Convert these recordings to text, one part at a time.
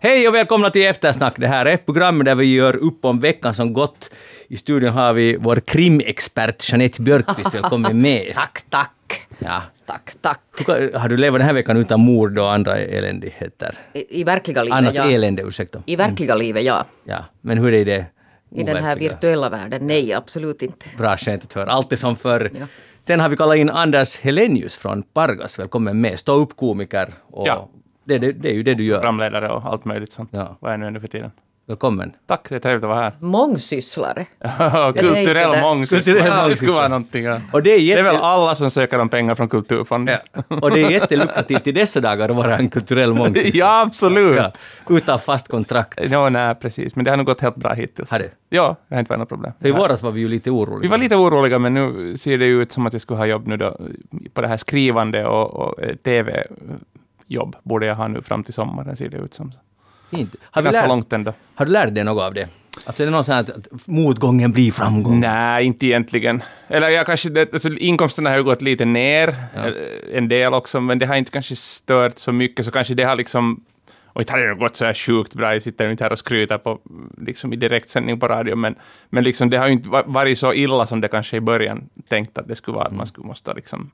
Hej och välkomna till Eftersnack. Det här är ett program där vi gör upp om veckan som gått. I studion har vi vår krimexpert Jeanette Björkqvist. Välkommen med. Tack, tack. Ja. Tack, tack. Hur- Har du levat den här veckan utan mord och andra eländigheter? I, i verkliga livet, Annat ja. elände, ursäkta. I verkliga livet, ja. Ja, men hur är det I den här virtuella världen, nej, absolut inte. Bra, skönt att höra. Allt är som förr. Ja. Sen har vi kallat in Anders Helenius från Pargas. Välkommen med. Stå upp komiker. Och Ja. det, det, det är ju det du gör. programledare och allt möjligt sånt. Ja. Vad är nu nu för tiden? Välkommen. Tack, det är trevligt att vara här. Mångsysslare. Kulturell det. mångsyssla. Kulturell Ja, Det skulle vara någonting. Ja. Och det är, Det jätte... är väl alla som söker om pengar från Kulturfonden? Ja. Och det är jättelukrativt i dessa dagar att vara en kulturell mångsyssla. Ja, absolut. Ja, utan fast kontrakt. Ja, nej, precis. Men det har nog gått helt bra hittills. Har det? Ja, det har inte varit något problem. För i våras var vi ju lite oroliga. Vi var lite oroliga, men nu ser det ut som att jag skulle ha jobb nu då, på det här skrivande och, och eh, TV-jobb borde jag ha nu fram till sommaren, ser det ut som. Fint. Har, Ganska lärt, långt ändå. har du lärt dig något av det? Alltså är det någon sån att, att motgången blir framgång? Nej, inte egentligen. Eller jag kanske, det, alltså, inkomsterna har ju gått lite ner, Ja. eh, en del också, men det har inte kanske stört så mycket, så kanske det har liksom och inte har det gått så här sjukt bra, jag sitter inte här och skryter på, liksom i direktsändning på radio, men, men liksom det har ju inte va- varit så illa som det kanske i början tänkt att det skulle vara, att man skulle måste liksom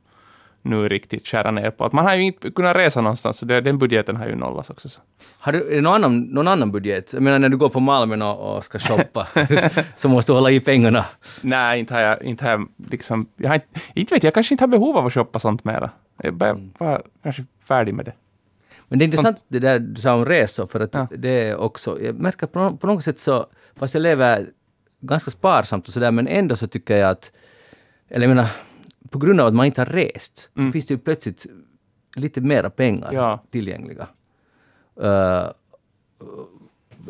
nu riktigt skära ner på. Att man har ju inte kunnat resa någonstans, så det, den budgeten har ju nollats också. Så. Har du är det någon annan, någon annan budget? Jag menar när du går på Malmen och, och ska shoppa så måste du hålla i pengarna. Nej, inte har jag, inte har jag liksom, jag har inte, inte vet jag, kanske inte har behov av att shoppa sånt mera. Jag bara, var kanske färdig med det. Men det är intressant det där du sa om resor, för att Ja. det är också, jag märker på, på något sätt så, fast jag lever ganska sparsamt och sådär, men ändå så tycker jag att, eller jag menar, på grund av att man inte har rest, så finns det ju plötsligt lite mera pengar Mm. Ja. tillgängliga. Uh,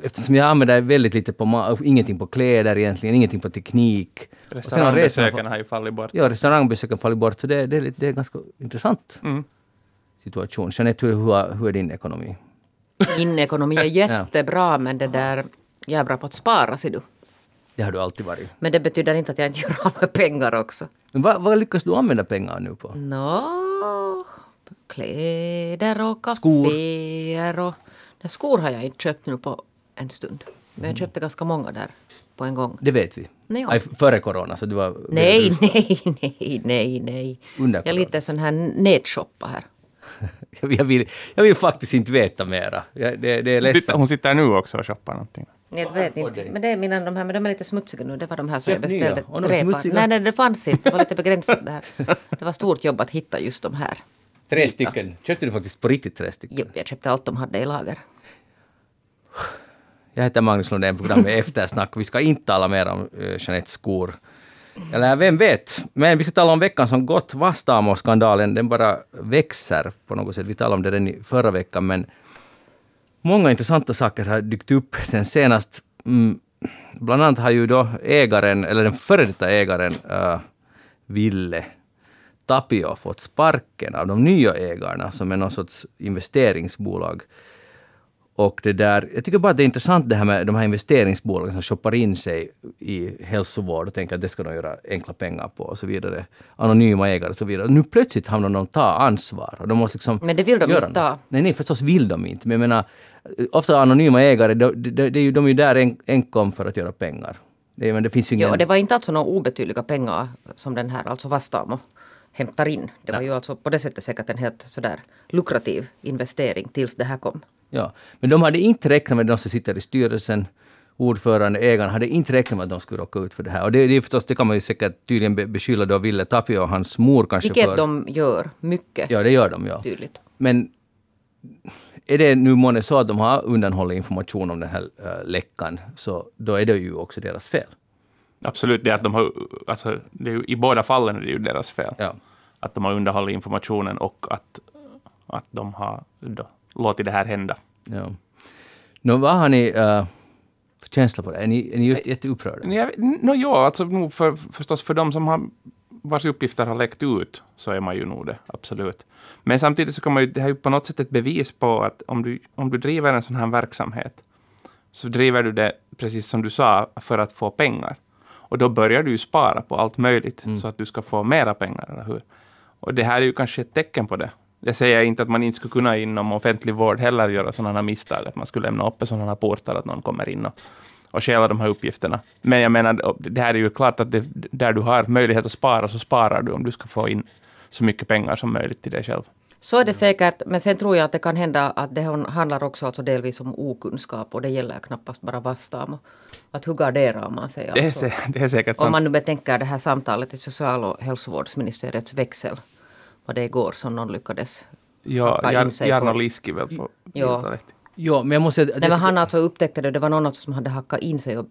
eftersom jag använder väldigt lite på, ingenting på kläder egentligen, ingenting på teknik. Och sen har resorna Restaurangbesöken har ju fallit bort. Ja, restaurangbesöken faller bort, så det, det, det är ganska intressant Mm. situation. Jeanette, hur, hur, hur är din ekonomi? Min ekonomi är jättebra, men det där... Jag är bra på att spara, ser du. Det har du alltid varit. Men det betyder inte att jag inte gör av med pengar också. Men vad, vad lyckas du använda pengar nu på? Nå, kläder och kaféer och... Nej, skor har jag inte köpt nu på en stund. Men jag köpte ganska många där på en gång. Det vet vi. Nej. Aj, före corona, så du var... Nej, nej, nej, nej, nej. Under Jag är lite sån här nätshoppa här. Jag vill, jag, vill, faktiskt inte veta mera. Jag, det, det är Hon sitter, ledsamt. hon sitter nu också och shoppar någonting. Jag vet inte. Men det är mina de här, men de är lite smutsiga nu. Det var de här som jag beställde. Och de Tre smutsiga. Nej, nej, det fanns inte. Det var lite begränsat där. Det var stort jobb att hitta just de här. Tre vita. stycken. Köpte du faktiskt på riktigt tre stycken? Jo, jag köpte allt de hade i lager. Jag heter Magnus Lundén, programmet Eftersnack. Vi ska inte tala mer om uh, Jeanettes skor. Eller vem vet? Men vi ska tala om veckan som gått. Vastamo-skandalen, den bara växer på något sätt. Vi talade om det redan i förra veckan, men många intressanta saker har dykt upp sen senast. Mm, bland annat har ju då ägaren, eller den före detta ägaren, uh, Ville Tapio fått sparken av de nya ägarna som är någon sorts investeringsbolag. Och det där, jag tycker bara att det är intressant det här med de här investeringsbolagen som shoppar in sig i hälsovård och tänker att det ska de göra enkla pengar på och så vidare. Anonyma ägare och så vidare. Nu plötsligt hamnar de ta ansvar och de måste liksom Men det vill de göra inte ta. Nej, nej, förstås vill de inte. Men jag menar, ofta anonyma ägare, de, de, de, de är ju där en, enkom för att göra pengar. Det, men det finns ju ingen... Jo, det var inte alltså några obetydliga pengar som den här, alltså Vastamo, hämtar in. Det var ju alltså på det sättet säkert en helt sådär lukrativ investering tills det här kom. Ja, men de hade inte räknat med de som sitter i styrelsen, ordförande, ägarna, hade inte räknat med att de skulle råka ut för det här. Och det, det förstås, det kan man ju säkert tydligen be- beskylla då Ville Tapio och hans mor kanske Vilket för. de gör mycket Ja, det gör de, ja. tydligt. Men är det nu månne så att de har undanhållit information om den här äh, läckan, så då är det ju också deras fel. Absolut, det är att de har, alltså, det är ju, i båda fallen är det ju deras fel. Ja. Att de har underhållit informationen och att, att de har då, låtit det här hända. ja. Nå, vad har ni äh, för känsla för det? Är ni, är ni jätteupprörda? No, ja, alltså för, förstås för de som har vars uppgifter har läckt ut, så är man ju nog det, absolut. Men samtidigt så kan man ju, det här är ju på något sätt ett bevis på att om du, om du driver en sån här verksamhet, så driver du det, precis som du sa, för att få pengar. Och då börjar du ju spara på allt möjligt, så att du ska få mera pengar, eller hur? Och det här är ju kanske ett tecken på det. Jag säger inte att man inte skulle kunna inom offentlig vård heller göra sådana misstag, att man skulle lämna uppe sådana portar att någon kommer in och, och stjäla de här uppgifterna. Men jag menar, det här är ju klart att det, där du har möjlighet att spara, så sparar du om du ska få in så mycket pengar som möjligt till dig själv. Så är det säkert, men sen tror jag att det kan hända att det handlar också alltså delvis om okunskap och det gäller knappast bara Vastamo. Att hur garderar man sig? Det är, Alltså, det är säkert om sant. man nu betänker det här samtalet i social och hälsovårdsministeriets växel. Var det igår som någon lyckades Ja, Jarno på- Liski väl på Ja. Ja, men jag måste... Nej, men han alltså upptäckte det, det var någon alltså som hade hackat in sig och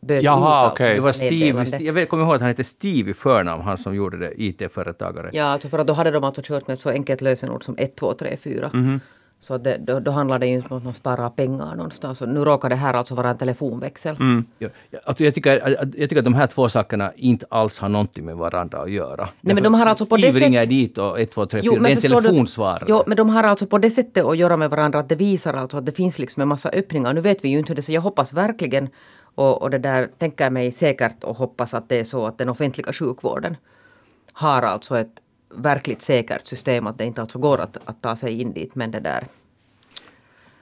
böt Jaha, ut alltså okej. Det var Steve, meddelande. jag vet, kommer ihåg att han hette Steve i förnamn, han som gjorde det, IT-företagare. Ja, alltså för att då hade de alltså kört med ett så enkelt lösenord som 1, 2, 3, 4. Mhm. Så det, då, då handlar det ju om att man sparar pengar någonstans. Och nu råkar det här alltså vara en telefonväxel. Mm. Ja, alltså jag, tycker, att- jag tycker att de här två sakerna inte alls har någonting med varandra att göra. men Därför de har alltså på Steve det sätt- ringer dit och 1, 2, 3, 4, det är en telefonsvarare. Jo, men de har alltså på det sättet att göra med varandra att det visar alltså att det finns liksom en massa öppningar. Nu vet vi ju inte hur det är, så jag hoppas verkligen och, och det där tänker jag mig säkert och hoppas att det är så att den offentliga sjukvården har alltså ett verkligt säkert system att det inte alltså går att, att ta sig in dit. Men det där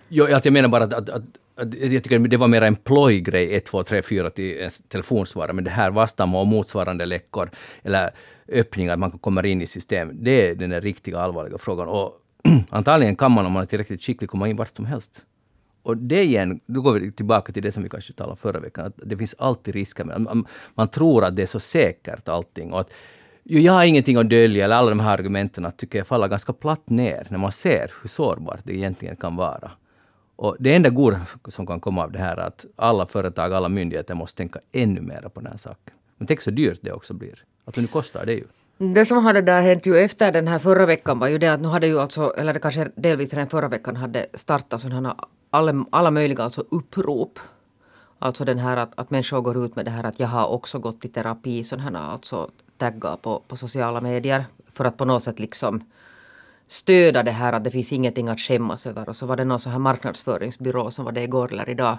Jo, alltså jag menar bara att, att, att, att jag tycker det var mer en plojgrej, 1, 2, 3, 4 till ens telefonsvarare, men det här Vastamo och motsvarande läckor, eller öppningar, man kommer in i system, det är den där riktiga allvarliga frågan. Och antagligen kan man, om man är tillräckligt skicklig, komma in vart som helst. Och det igen, då går vi tillbaka till det som vi kanske talade om förra veckan, att det finns alltid risker. med- Man, man tror att det är så säkert allting. Och att, jo, jag har ingenting att dölja, eller alla de här argumenten tycker jag faller ganska platt ner när man ser hur sårbart det egentligen kan vara. Och det enda goda som kan komma av det här är att alla företag, alla myndigheter måste tänka ännu mer på den här saken. Men tänk så dyrt det också blir. Alltså nu kostar det ju. Det som hade där hänt ju efter den här förra veckan var ju det att nu hade ju alltså, eller det kanske delvis redan förra veckan hade startat sådana alla, alla möjliga alltså upprop. Alltså den här att, att människor går ut med det här att jag har också gått i terapi, sådana här alltså taggar på, på sociala medier. För att på något sätt liksom stöda det här att det finns ingenting att skämmas över. Och så var det någon sån här marknadsföringsbyrå som var det igår eller idag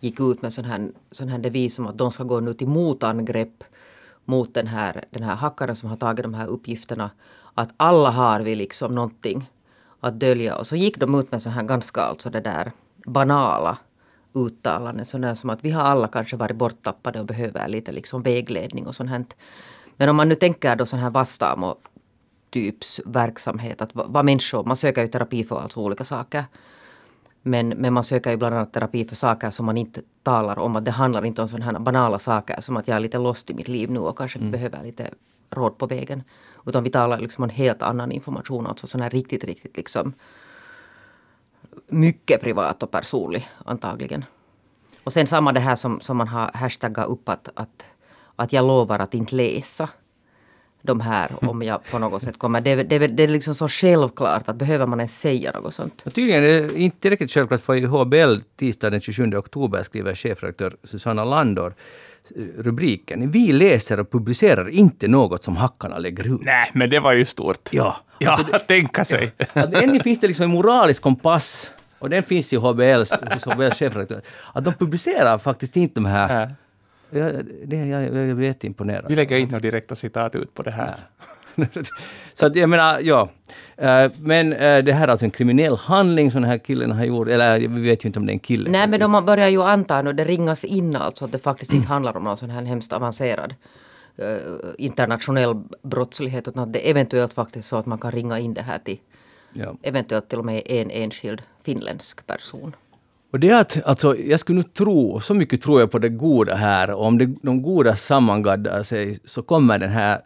gick ut med sån här, sån här devis om att de ska gå nu till motangrepp mot den här, den här hackaren som har tagit de här uppgifterna. Att alla har vi liksom någonting att dölja. Och så gick de ut med så här ganska alltså det där banala uttalanden. Sådär som att vi har alla kanske varit borttappade och behöver lite liksom vägledning och sånt här. Men om man nu tänker då sån här Vastamo typs verksamhet. Att va- vad människor, man söker ju terapi för alltså olika saker. Men, men man söker ju bland annat terapi för saker som man inte talar om. Att det handlar inte om sådana här banala saker som att jag är lite lost i mitt liv nu och kanske behöver lite råd på vägen. Utan vi talar liksom om helt annan information. Alltså sån här riktigt, riktigt liksom mycket privat och personlig antagligen. Och sen samma det här som, som man har hashtaggat upp att, att, att jag lovar att inte läsa de här om jag på något sätt kommer. Det, är- det, det är liksom så självklart att behöver man ens säga något sånt. Och tydligen är det inte tillräckligt självklart för i HBL tisdag den 27 oktober skriver chefredaktör Susanna Landor eh, rubriken Vi läser och publicerar inte något som hackarna lägger ut. Nej, men det var ju stort. Ja, Ja, alltså att tänka sig. Att ännu finns det liksom en moralisk kompass och den finns i HBLs, hos HBLs chefredaktör. Att de publicerar faktiskt inte de här... Ja. Ja, det, jag, jag är jätteimponerad. Vi lägger in några direkta citat ut på det här. Så att jag menar, ja. Eh, Men eh, det här är alltså en kriminell handling som den här killen har gjort. Eller vi vet ju inte om det är en kille. Nej men faktiskt. de börjar ju anta nu, det ringas in alltså att det faktiskt inte handlar om någon sån här hemskt avancerad eh, internationell brottslighet utan att det är eventuellt faktiskt så att man kan ringa in det här till Ja. eventuellt till och med en enskild finländsk person. Och det är att, alltså, jag skulle nu tro, så mycket tror jag på det goda här, och om det, de goda sammangaddar sig så kommer den här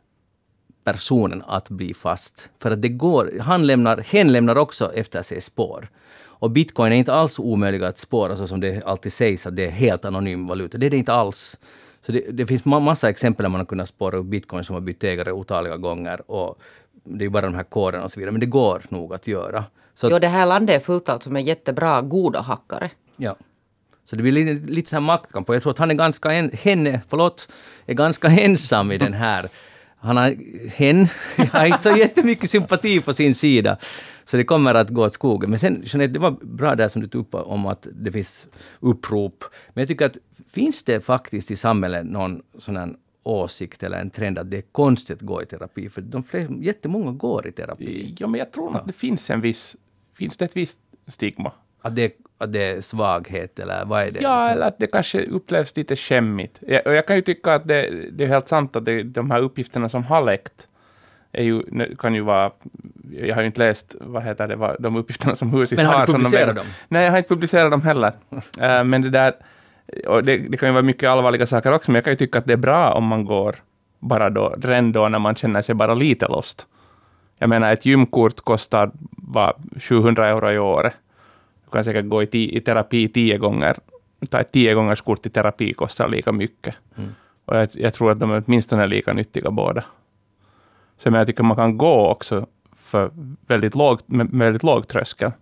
personen att bli fast. För att det går, han lämnar, hen lämnar också efter sig spår. Och bitcoin är inte alls omöjlig att spåra, så som det alltid sägs att det är helt anonym valuta. Det är det inte alls. Så det, det finns ma- massa exempel där man har kunnat spåra upp bitcoin som har bytt ägare otaliga gånger. Och det är bara de här koderna och så vidare, men det går nog att göra. Så att, Jo det här landet är fullt alltså med jättebra goda hackare. Ja. Så det blir lite, lite så här maktkamp. Och jag tror att han är ganska, en, henne, förlåt, är ganska ensam i den här. Han har, hen, har inte så jättemycket sympati på sin sida. Så det kommer att gå åt skogen. Men sen, Jeanette, det var bra där som du tog upp om att det finns upprop. Men jag tycker att finns det faktiskt i samhället någon sån här åsikt eller en trend att det är konstigt att gå i terapi? För de flesta, jättemånga går i terapi. Ja, men jag tror att det finns en viss... Finns det ett visst stigma? Att det, att det är svaghet eller vad är det? Ja, eller att det kanske upplevs lite skämmigt. Jag, och jag kan ju tycka att det, det är helt sant att det, de här uppgifterna som har läckt ju, kan ju vara... Jag har ju inte läst vad heter det, de uppgifterna som Husis Men har har. du de publicerat lägger- dem? Nej, jag har inte publicerat dem heller. Eh, men det där... Och det, det kan ju vara mycket allvarliga saker också, men jag kan ju tycka att det är bra om man går bara då, redan då när man känner sig bara lite lost. Jag menar, ett gymkort kostar vad, 700 euro i året. Du kan säkert gå i, i terapi tio gånger. Ta ett tio gångers kort i terapi kostar lika mycket. Mm. Och jag, jag tror att de är åtminstone lika nyttiga båda. Så men jag tycker man kan gå också för väldigt låg, med väldigt låg tröskel.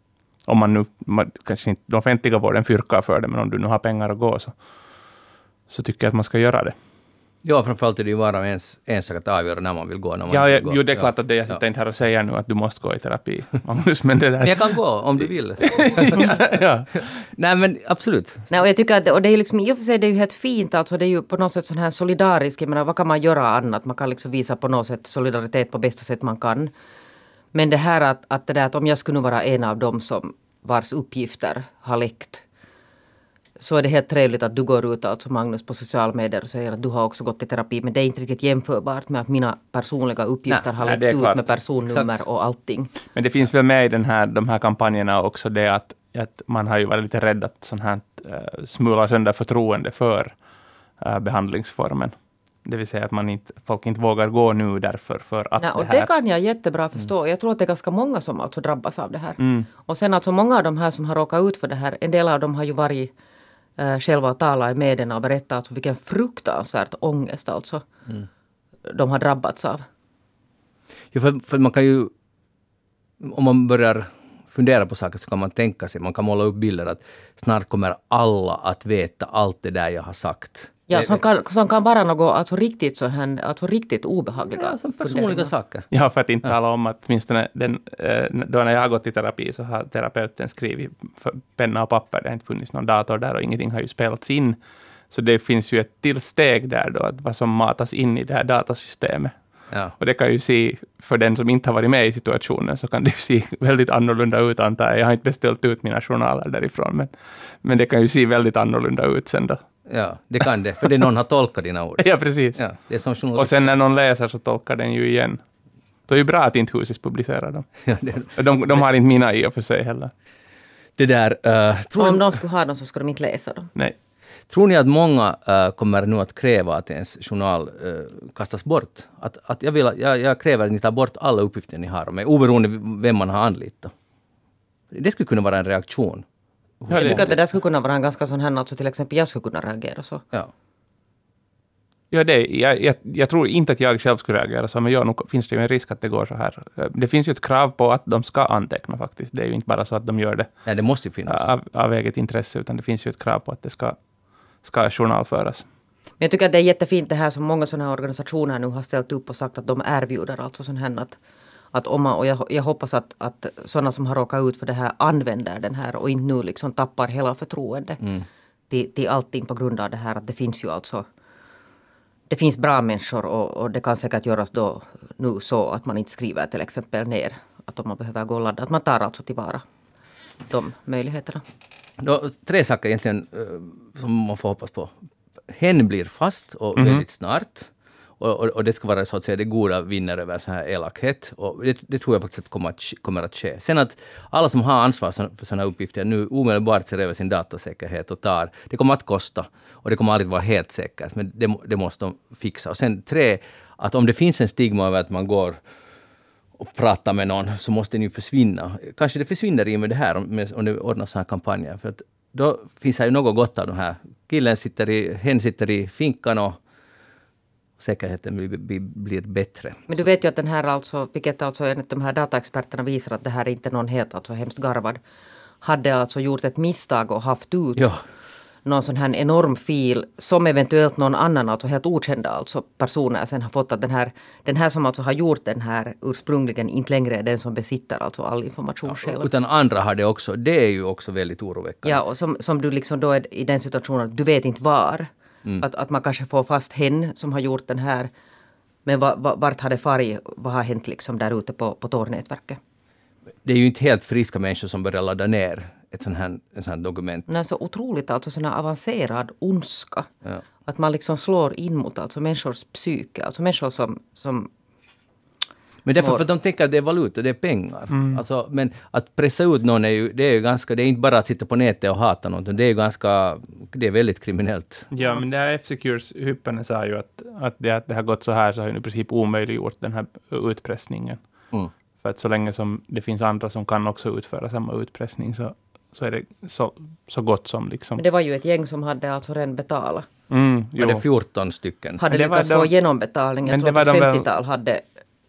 Om man nu, man, kanske inte den offentliga vården fyrkar för det, men om du nu har pengar att gå så, så tycker jag att man ska göra det. Ja, framförallt är det ju bara ens, en sak att avgöra när man vill gå. När man Ja, ja, vill gå. jo, det är Ja. klart att det, jag sitter inte här och säger nu att du måste gå i terapi, Magnus, men det Men där... jag kan gå om du vill. ja. Nej, men absolut. Nej, och jag tycker att, och det är liksom, i och för sig det är ju helt fint, alltså det är ju på något sätt sån här solidarisk, jag menar vad kan man göra annat? Man kan liksom visa på något sätt solidaritet på bästa sätt man kan. Men det här att, att det där att om jag skulle nu vara en av dem som vars uppgifter har läckt så är det helt trevligt att du går ut, alltså Magnus, på sociala medier och säger att du har också gått i terapi. Men det är inte riktigt jämförbart med att mina personliga uppgifter Nej, har läckt ut klart. med personnummer Exakt. och allting. Men det finns väl med i den här, de här kampanjerna också det att, att man har ju varit lite rädd att sånt här uh, smular sönder förtroende för eh, behandlingsformen. Det vill säga att man inte, folk inte vågar gå nu därför för att Nej, och det här... det kan jag jättebra förstå. Jag tror att det är ganska många som alltså drabbas av det här. Mm. Och sen alltså många av de här som har råkat ut för det här, en del av dem har ju varit eh, själva och talat i medierna och berättat alltså vilken fruktansvärt ångest alltså de har drabbats av. Ja, för, för man kan ju... Om man börjar fundera på saker så kan man tänka sig, man kan måla upp bilder att snart kommer alla att veta allt det där jag har sagt. Ja, som kan, som kan vara något alltså riktigt, så här, alltså riktigt obehagliga ja, som personliga saker. Ja, för att inte tala om att åtminstone den, eh, då när jag har gått i terapi så har terapeuten skrivit för penna och papper. Det har inte funnits någon dator där och ingenting har ju spelats in. Så det finns ju ett till steg där då, att vad som matas in i det här datasystemet. Ja. Och det kan ju se, för den som inte har varit med i situationen, så kan det ju se väldigt annorlunda ut antar jag. Jag har inte beställt ut mina journaler därifrån, men, men det kan ju se väldigt annorlunda ut sen då. ja, det kan det. För det någon har tolkat dina ord. Ja, precis. Ja, det är som Och sen när någon läser så tolkar den ju igen. Det är ju bra att inte Husis publicerar dem. Ja, det, De, de har inte mina i och för sig heller. det där... tror, Om de skulle ha dem så skulle de inte läsa dem. Nej. Tror ni att många eh, kommer nu att kräva att ens journal eh, kastas bort? Att, att jag, vill, jag, jag kräver att ni tar bort alla uppgifter ni har om mig, oberoende vem man har anlitat. Det skulle kunna vara en reaktion. Ja, jag tycker att det där skulle kunna vara en ganska sån här, alltså till exempel jag skulle kunna reagera så. Ja. Ja, det, jag, jag, jag tror inte att jag själv skulle reagera så, men ja, nog finns det ju en risk att det går så här. Det finns ju ett krav på att de ska anteckna faktiskt. Det är ju inte bara så att de gör det Nej, det måste ju finnas. av, av eget intresse, utan det finns ju ett krav på att det ska, ska journalföras. Men jag tycker att det är jättefint det här som många sådana här organisationer nu har ställt upp och sagt att de erbjuder alltså sån här att, att om man, och jag, jag hoppas att, att sådana som har råkat ut för det här använder den här och inte nu liksom tappar hela förtroende till, till allting på grund av det här att det finns ju alltså det finns bra människor och, och det kan säkert göras då nu så att man inte skriver till exempel ner att om man behöver gå och ladda, att man tar alltså tillvara de möjligheterna. Då, tre saker egentligen eh, som man får hoppas på. Hen blir fast och väldigt snart. Och, och, och det ska vara så att säga det goda vinner över så här elakhet. Och det, det tror jag faktiskt att kommer att, kommer att ske. Sen att alla som har ansvar så- för sådana uppgifter nu omedelbart ser över sin datasäkerhet och tar. Det kommer att kosta och det kommer aldrig vara helt säkert, men det, det måste de fixa. Och sen tre, att om det finns en stigma över att man går och pratar med någon så måste den ju försvinna. Kanske det försvinner i och med det här om, om det ordnas sådana här kampanjer. För att då finns det ju något gott av de här. Killen sitter i, hen sitter i finkan och säkerheten blir, blir, blir bättre. Men du vet ju att den här alltså, vilket alltså enligt de här dataexperterna visar att det här är inte någon helt alltså hemskt garvad, hade alltså gjort ett misstag och haft ut Ja, någon sån här enorm fil som eventuellt någon annan, alltså helt okända alltså personer sen har fått att den här, den här som alltså har gjort den här ursprungligen inte längre är den som besitter alltså all information själv. utan andra har det också. Det är ju också väldigt oroväckande. Ja, och som, som du liksom då är i den situationen att du vet inte var Att, att man kanske får fast hen som har gjort den här. Men va, va, vart har det farit? Vad har hänt liksom där ute på, på Tor-nätverket? Det är ju inte helt friska människor som börjar ladda ner ett sånt här, en sån här dokument. Är så otroligt alltså sån här avancerad ondska. Ja. Att man liksom slår in mot alltså människors psyke. Alltså människor som, som Men därför för att de tänker att det är valuta, det är pengar. Alltså, men att pressa ut någon är ju, det är ju ganska, det är inte bara att sitta på nätet och hata någon, det är ju ganska, det är väldigt kriminellt. Ja, men det här F-Secures hyppande sa ju att, att, det, att det har gått så här så har ju i princip omöjliggjort den här utpressningen. Mm. För att så länge som det finns andra som kan också utföra samma utpressning så, så är det så, så gott som liksom. Men det var ju ett gäng som hade alltså redan betalat. Mm, Var det 14 stycken? Hade det var lyckats de- få genombetalning. Jag Men tror att var ett de väl- 50-tal hade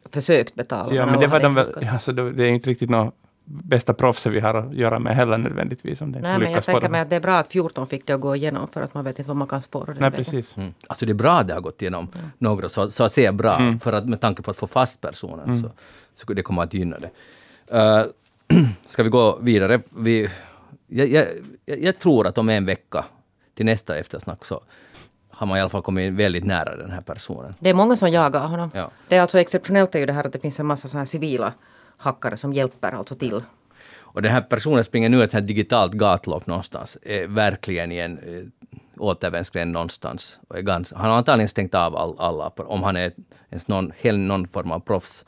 försökt betala. Ja, men det var de väl, alltså det, det är inte riktigt något bästa proffset vi har att göra med heller nödvändigtvis. Om det inte Nej, men jag tänker mig att det är bra att 14 fick det att gå igenom för att man vet inte vad man kan spåra Nej, precis. Mm. Alltså det är bra att det har gått igenom några, så, så att säga bra, för att med tanke på att få fast personen så, så det kommer att gynna det. Uh, ska vi gå vidare? Vi, jag, jag, jag tror att om en vecka till nästa eftersnack så har man i alla fall kommit väldigt nära den här personen. Det är många som jagar honom. Ja. Det är alltså exceptionellt är ju det här att det finns en massa såna här civila hackare som hjälper alltså till. Och den här personen springer nu ett här digitalt gatlopp någonstans, är verkligen i en eh, återvändsgränd någonstans. Ganska, han har antagligen stängt av all, alla, om han är ens någon, någon form av proffs,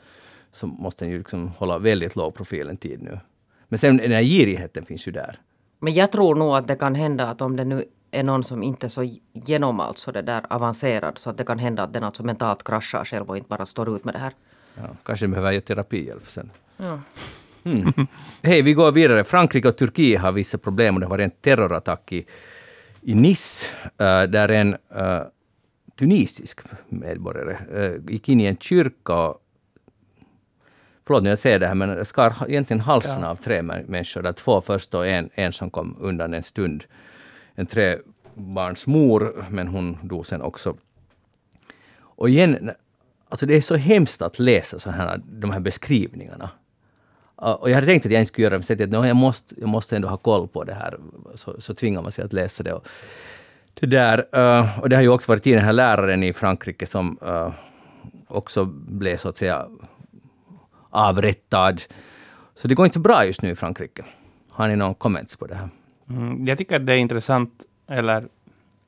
så måste han ju liksom hålla väldigt låg profil en tid nu. Men sen den här girigheten finns ju där. Men jag tror nog att det kan hända att om det nu är någon som inte är så genom alltså det där avancerad så att det kan hända att den alltså mentalt kraschar själv och inte bara står ut med det här. Ja, kanske behöver ge terapihjälp sen. Ja. Hej, vi går vidare. Frankrike och Turkiet har vissa problem och det varit en terrorattack i, i Nice, eh, där en eh, tunisisk medborgare uh, gick in i en kyrka och Förlåt när jag säger det här, men skar ha- egentligen halsen av tre mä- människor. Där två först och en, en som kom undan en stund. En trebarns mor, men hon dog sen också. Och igen, alltså det är så hemskt att läsa så här, de här beskrivningarna. Ja, Och jag hade tänkt att jag inte skulle göra det, men jag att "Nå, jag måste, jag måste ändå ha koll på det här. Så, så tvingar man sig att läsa det. Och det, där, eh, och det har ju också varit i den här läraren i Frankrike som eh, också blev så att säga avrättad. Så det går inte så bra just nu i Frankrike. Har ni någon comments på det här? Mm, jag tycker att det är intressant, eller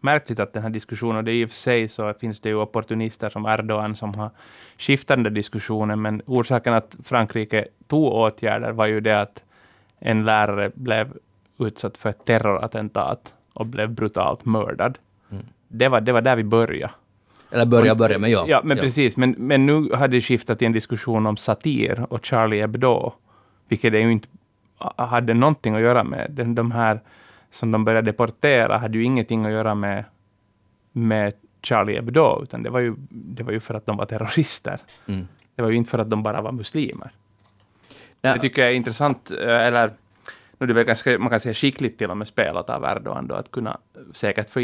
märkligt att den här diskussionen, och det är i och för sig så finns det ju opportunister som Erdogan som har skiftat den där diskussionen, men orsaken att Frankrike tog åtgärder var ju det att en lärare blev utsatt för ett terrorattentat och blev brutalt mördad. Mm. Det, var, det var där vi började. Eller börja, börja med ja. Ja, men precis. Men, men nu har det skiftat till en diskussion om satir och Charlie Hebdo, vilket det ju inte hade någonting att göra med. Den, de här som de började deportera hade ju ingenting att göra med, med Charlie Hebdo, utan det var, ju, det var ju för att de var terrorister. Mm. Det var ju inte för att de bara var muslimer. Ja, Jag tycker det är intressant, eh, eller nu det väl ganska, man kan säga skickligt till och med spelat av Erdogan då, att kunna säkert för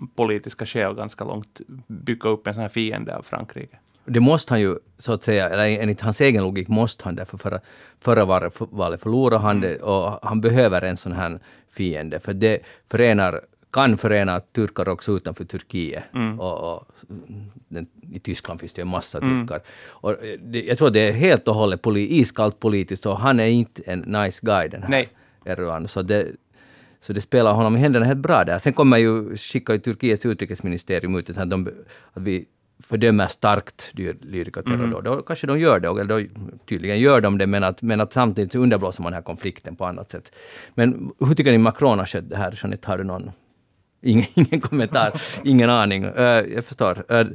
inrikespolitiska skäl ganska långt bygga upp en sån här fiende av Frankrike. Det måste han ju, så att säga, eller enligt hans egen logik måste han det, för förra, förra valet, förlorade han det och han behöver en sån här fiende, för det förenar, kan förena turkar också utanför Turkiet. Och, och den, I Tyskland finns det ju en massa turkar. Och eh, det, jag tror det är helt och hållet poli, iskallt politiskt och han är inte en nice guy den här. Erdogan. Så det, så det spelar honom i händerna helt bra där. Sen kommer ju, skickar ju Turkiets utrikesministerium ut att, de, att vi fördömer starkt dy- Lyrica-terror. Då. då kanske de gör det, eller då, tydligen gör de det, men att, men att samtidigt underblåser man den här konflikten på annat sätt. Men hur tycker ni Macron har skött det här? Jeanette, har du någon? Ingen, ingen kommentar, ingen aning. Uh, jag förstår. Uh,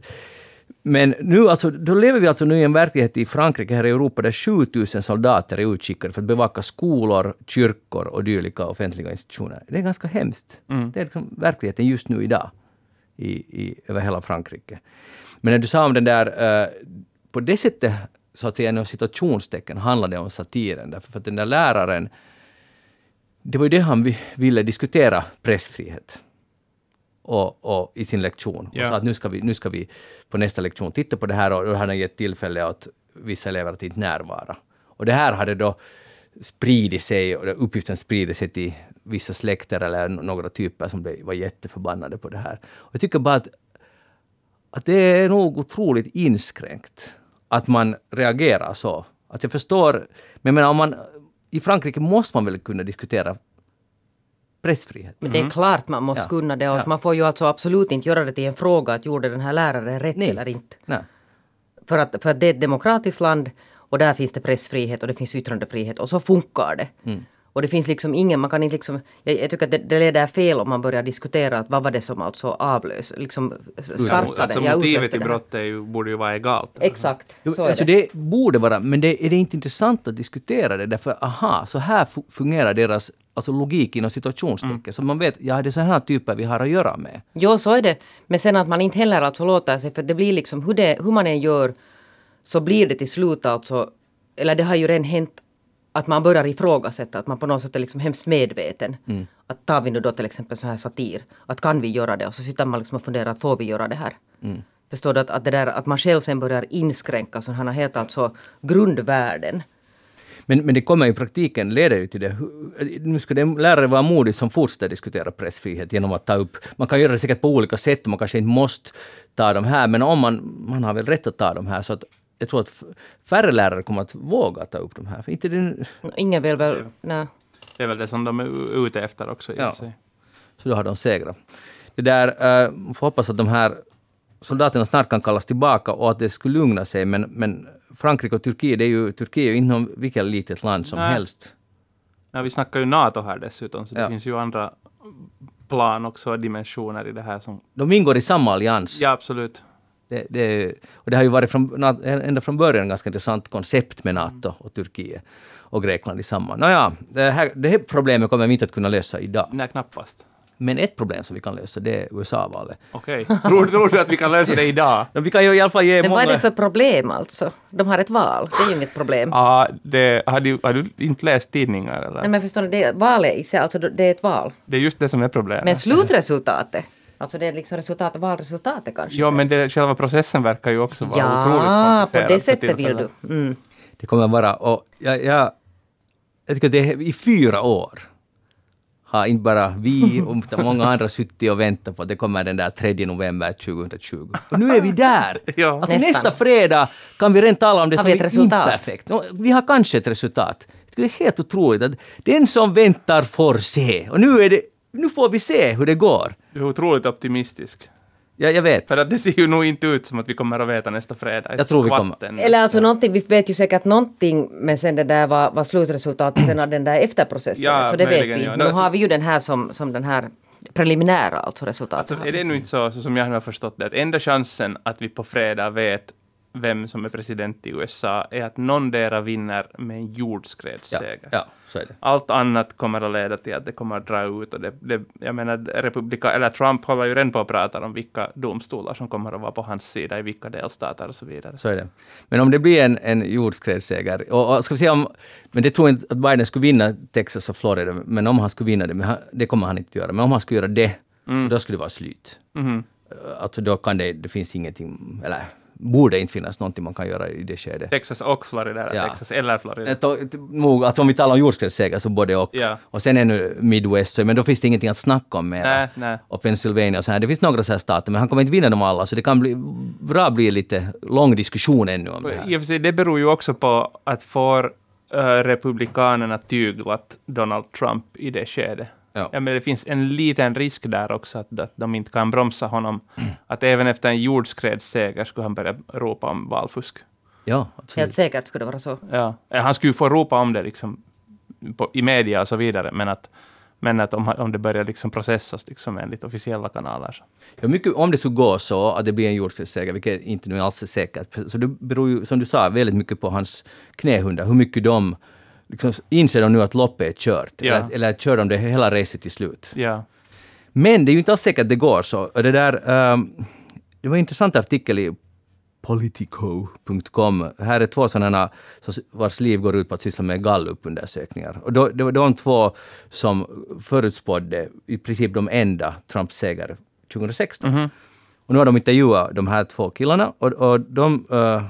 men nu alltså, då lever vi alltså nu i en verklighet i Frankrike, här i Europa, där 7000 soldater är utskickade för att bevaka skolor, kyrkor och dylika offentliga institutioner. Det är ganska hemskt. Det är liksom verkligheten just nu idag i, i, över hela Frankrike. Men när du sa om den där, eh, på det sättet, så att säga, inom citationstecken, handlade det om satiren. Därför för att den där läraren, det var ju det han vi- ville diskutera, pressfrihet. Och, och i sin lektion. Och Ja. sa att nu ska, vi, nu ska vi på nästa lektion titta på det här och hade han gett tillfälle åt vissa elever att inte närvara. Och det här hade då spridit sig och uppgiften sprider sig till vissa släkter eller några typer som var jätteförbannade på det här. Och jag tycker bara att, att det är nog otroligt inskränkt att man reagerar så. Att jag förstår, men jag menar, om man, i Frankrike måste man väl kunna diskutera pressfrihet? Men det är klart man måste Ja. kunna det och Ja. man får ju alltså absolut inte göra det till en fråga att gjorde den här läraren rätt Nej. eller inte. Nej. För att, för att det är ett demokratiskt land och där finns det pressfrihet och det finns yttrandefrihet och så funkar det. Mm. Och det finns liksom ingen, man kan inte liksom, jag, jag tycker att det, det leder fel om man börjar diskutera att vad var det som alltså avlös, liksom startade, Alltså ja, motivet utlöste till det här. brott är ju, borde ju vara egalt. Exakt, Jo, så är alltså det. det borde vara, men det, är det inte intressant att diskutera det? Därför, aha, så här fu- fungerar deras alltså logik inom situationstecken. Så man vet, ja det är så här typer vi har att göra med. Jo, så är det. Men sen att man inte heller alltså låter sig, för det blir liksom hur, det, hur man än gör så blir det till slut alltså, eller det har ju redan hänt att man börjar ifrågasätta, att man på något sätt är liksom hemskt medveten. Att tar vi nu då till exempel så här satir, att kan vi göra det? Och så sitter man liksom och funderar, att får vi göra det här? Förstår du att, att, det där, att man själv sen börjar inskränka sådana här helt alltså grundvärden. Men, men det kommer i praktiken leder ju till det. Nu ska det lärare vara modig som fortsätter diskutera pressfrihet genom att ta upp... Man kan göra det säkert på olika sätt, man kanske inte måste ta de här, men om man, man har väl rätt att ta de här. Så att jag tror att färre lärare kommer att våga ta upp de här. För inte det, Ingen vill väl... Nej. Det är väl det som de är ute efter också i Ja. sig. så då har de segrat. Det där, uh, får hoppas att de här soldaterna snart kan kallas tillbaka och att det skulle lugna sig, men, men Frankrike och Turkiet, det är ju, Turkiet är ju någon- vilket litet land som Nej. helst. Ja, vi snackar ju NATO här dessutom, så det Ja. finns ju andra plan också, och dimensioner i det här som... De ingår i samma allians. Ja, absolut. Det, det, och det har ju varit från, ända från början ett ganska intressant koncept med NATO och Turkiet och Grekland i samma. Nåja, det här, det här problemet kommer vi inte att kunna lösa idag. Nej, knappast. Men ett problem som vi kan lösa det är USA-valet. Okej. tror, tror du att vi kan lösa det idag? Vi kan ju i alla fall ge Men vad många... är det för problem alltså? De har ett val, det är ju inget problem. Ja, det, har, du, har du inte läst tidningar eller? Nej men förstår ni, det, valet i sig, alltså det är ett val. Det är just det som är problemet. Men slutresultatet, alltså det är liksom resultatet, valresultatet kanske? Ja, men det, själva processen verkar ju också vara otroligt Ja, på komplicerad det för sättet vill du. Mm. Det kommer vara... Och jag, jag, jag tycker det är i fyra år har inte bara vi och många andra suttit och väntat på att det kommer den där 3 november 2020. Och nu är vi där! Ja. Alltså Nästan. nästa fredag kan vi rent tala om det Har som är resultat? imperfekt. Vi har kanske ett resultat. Det är helt otroligt att den som väntar får se. Och nu, är det, nu får vi se hur det går. Du är otroligt optimistisk. Ja, jag vet. För att det ser ju nog inte ut som att vi kommer att veta nästa fredag. Jag tror vi kommer. Eller alltså någonting, vi vet ju säkert någonting, men sen det där var, var slutresultatet sen av den där efterprocessen. Ja, så det vet vi. ja. Nu Alltså- har vi ju den här som, som den här preliminära alltså resultatet. Alltså, är det nu inte så, så som jag har förstått det, att enda chansen att vi på fredag vet vem som är president i USA är att någondera vinner med en ja, jordskredsseger. ja, det. Allt annat kommer att leda till att det kommer att dra ut. Och det, det, jag menar, republika, eller Trump håller ju redan på att prata om vilka domstolar som kommer att vara på hans sida i vilka delstater och så vidare. Så är det. Men om det blir en, en jordskredsseger, och, och ska vi se om, men det tror inte att Biden skulle vinna Texas och Florida, men om han skulle vinna det, han, det kommer han inte göra, men om han skulle göra det, så då skulle det vara slut. Mhm. Alltså då kan det, det finns ingenting, eller borde inte finnas någonting man kan göra i det skedet. Texas och Florida, Ja. Texas eller Florida. Nog, Alltså om vi talar om jordskredsseger så både och. Ja. Och sen ännu Midwest, men då finns det ingenting att snacka om mer. Och Pennsylvania och så här. Det finns några så här stater, men han kommer inte vinna dem alla, så det kan bli bra bli lite lång diskussion ännu om det här. I och för sig, det beror ju också på att får uh, republikanerna tyglat Donald Trump i det skedet. Ja. Ja, men det finns en liten risk där också att, att de inte kan bromsa honom. Att även efter en jordskredsseger skulle han börja ropa om valfusk. Ja, absolut. Helt säkert skulle det vara så. Ja. Eh, Han skulle ju få ropa om det liksom, på, i media och så vidare, men att, men att om, om det börjar liksom processas liksom enligt officiella kanaler. Så. Ja, mycket, om det skulle gå så att det blir en jordskredsseger, vilket inte nu alls är säkert, så det beror ju, som du sa, väldigt mycket på hans knähundar, hur mycket de liksom, inser de nu att loppet är kört, Ja. eller, eller kör de det hela racet till slut. Ja. Men det är ju inte alls säkert att det går så. Det, där, ehm, det var en intressant artikel i Politico.com. Här är två sådana så- vars liv går ut på att syssla med gallupundersökningar. Och då, det var de två som förutspådde i princip de enda Trumps seger 2016. Och nu har de intervjuat de här två killarna och, och de uh,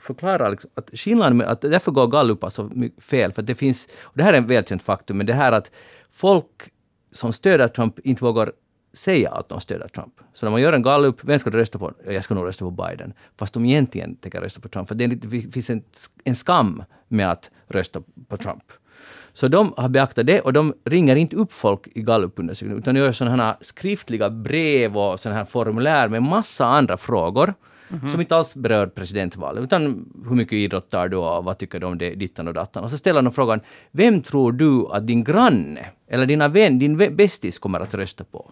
förklara liksom att skillnaden med att därför går gallupar så alltså fel, för att det finns, och det här är en välkänt faktum, men det här att folk som stöder Trump inte vågar säga att de stöder Trump. Så när man gör en gallup, vem ska du rösta på? Jag ska nog rösta på Biden. Fast de egentligen tänker rösta på Trump. För det, är lite, det finns en, en skam med att rösta på Trump. Så de har beaktat det och de ringer inte upp folk i gallupundersökningen utan gör sådana här skriftliga brev och sådana här formulär med massa andra frågor mm -hmm. som inte alls berör presidentvalet utan hur mycket idrottar du och vad tycker du om det, dittan och dattan. Och så ställer de frågan, vem tror du att din granne eller dina vän, din bästis kommer att rösta på?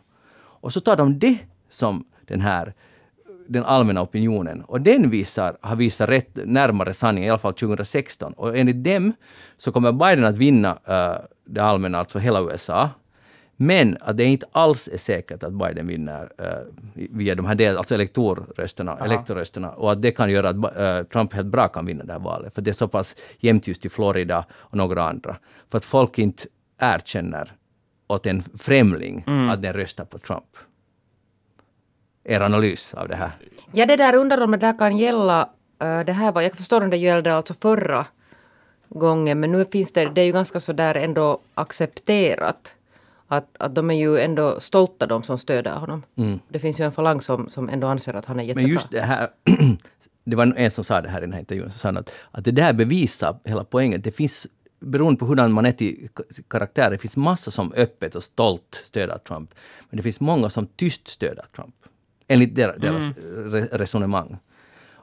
Och så tar de det som den här den allmänna opinionen. Och den visar, har visat rätt närmare sanningen, i alla fall 2016. Och enligt dem så kommer Biden att vinna uh, det allmänna, alltså hela USA. Men att det inte alls är säkert att Biden vinner uh, via de här del, alltså elektorrösterna, elektorrösterna och att det kan göra att uh, Trump helt bra kan vinna det här valet. För det är så pass jämnt just i Florida och några andra. För att folk inte erkänner åt en främling mm. att den röstar på Trump er analys av det här? Ja, det där undrar om det där kan gälla, uh, det här var, jag förstår om det gällde alltså förra gången, men nu finns det, det är ju ganska så där ändå accepterat. Att, att de är ju ändå stolta de som stöder honom. Mm. Det finns ju en falang som, som ändå anser att han är jättebra. Men just det här, det var en som sa det här i den här intervjun, så sa att, att det där bevisar hela poängen. Det finns beroende på hur man är till karaktär, det finns massa som öppet och stolt stöder Trump. Men det finns många som tyst stöder Trump. Enligt deras, mm. resonemang.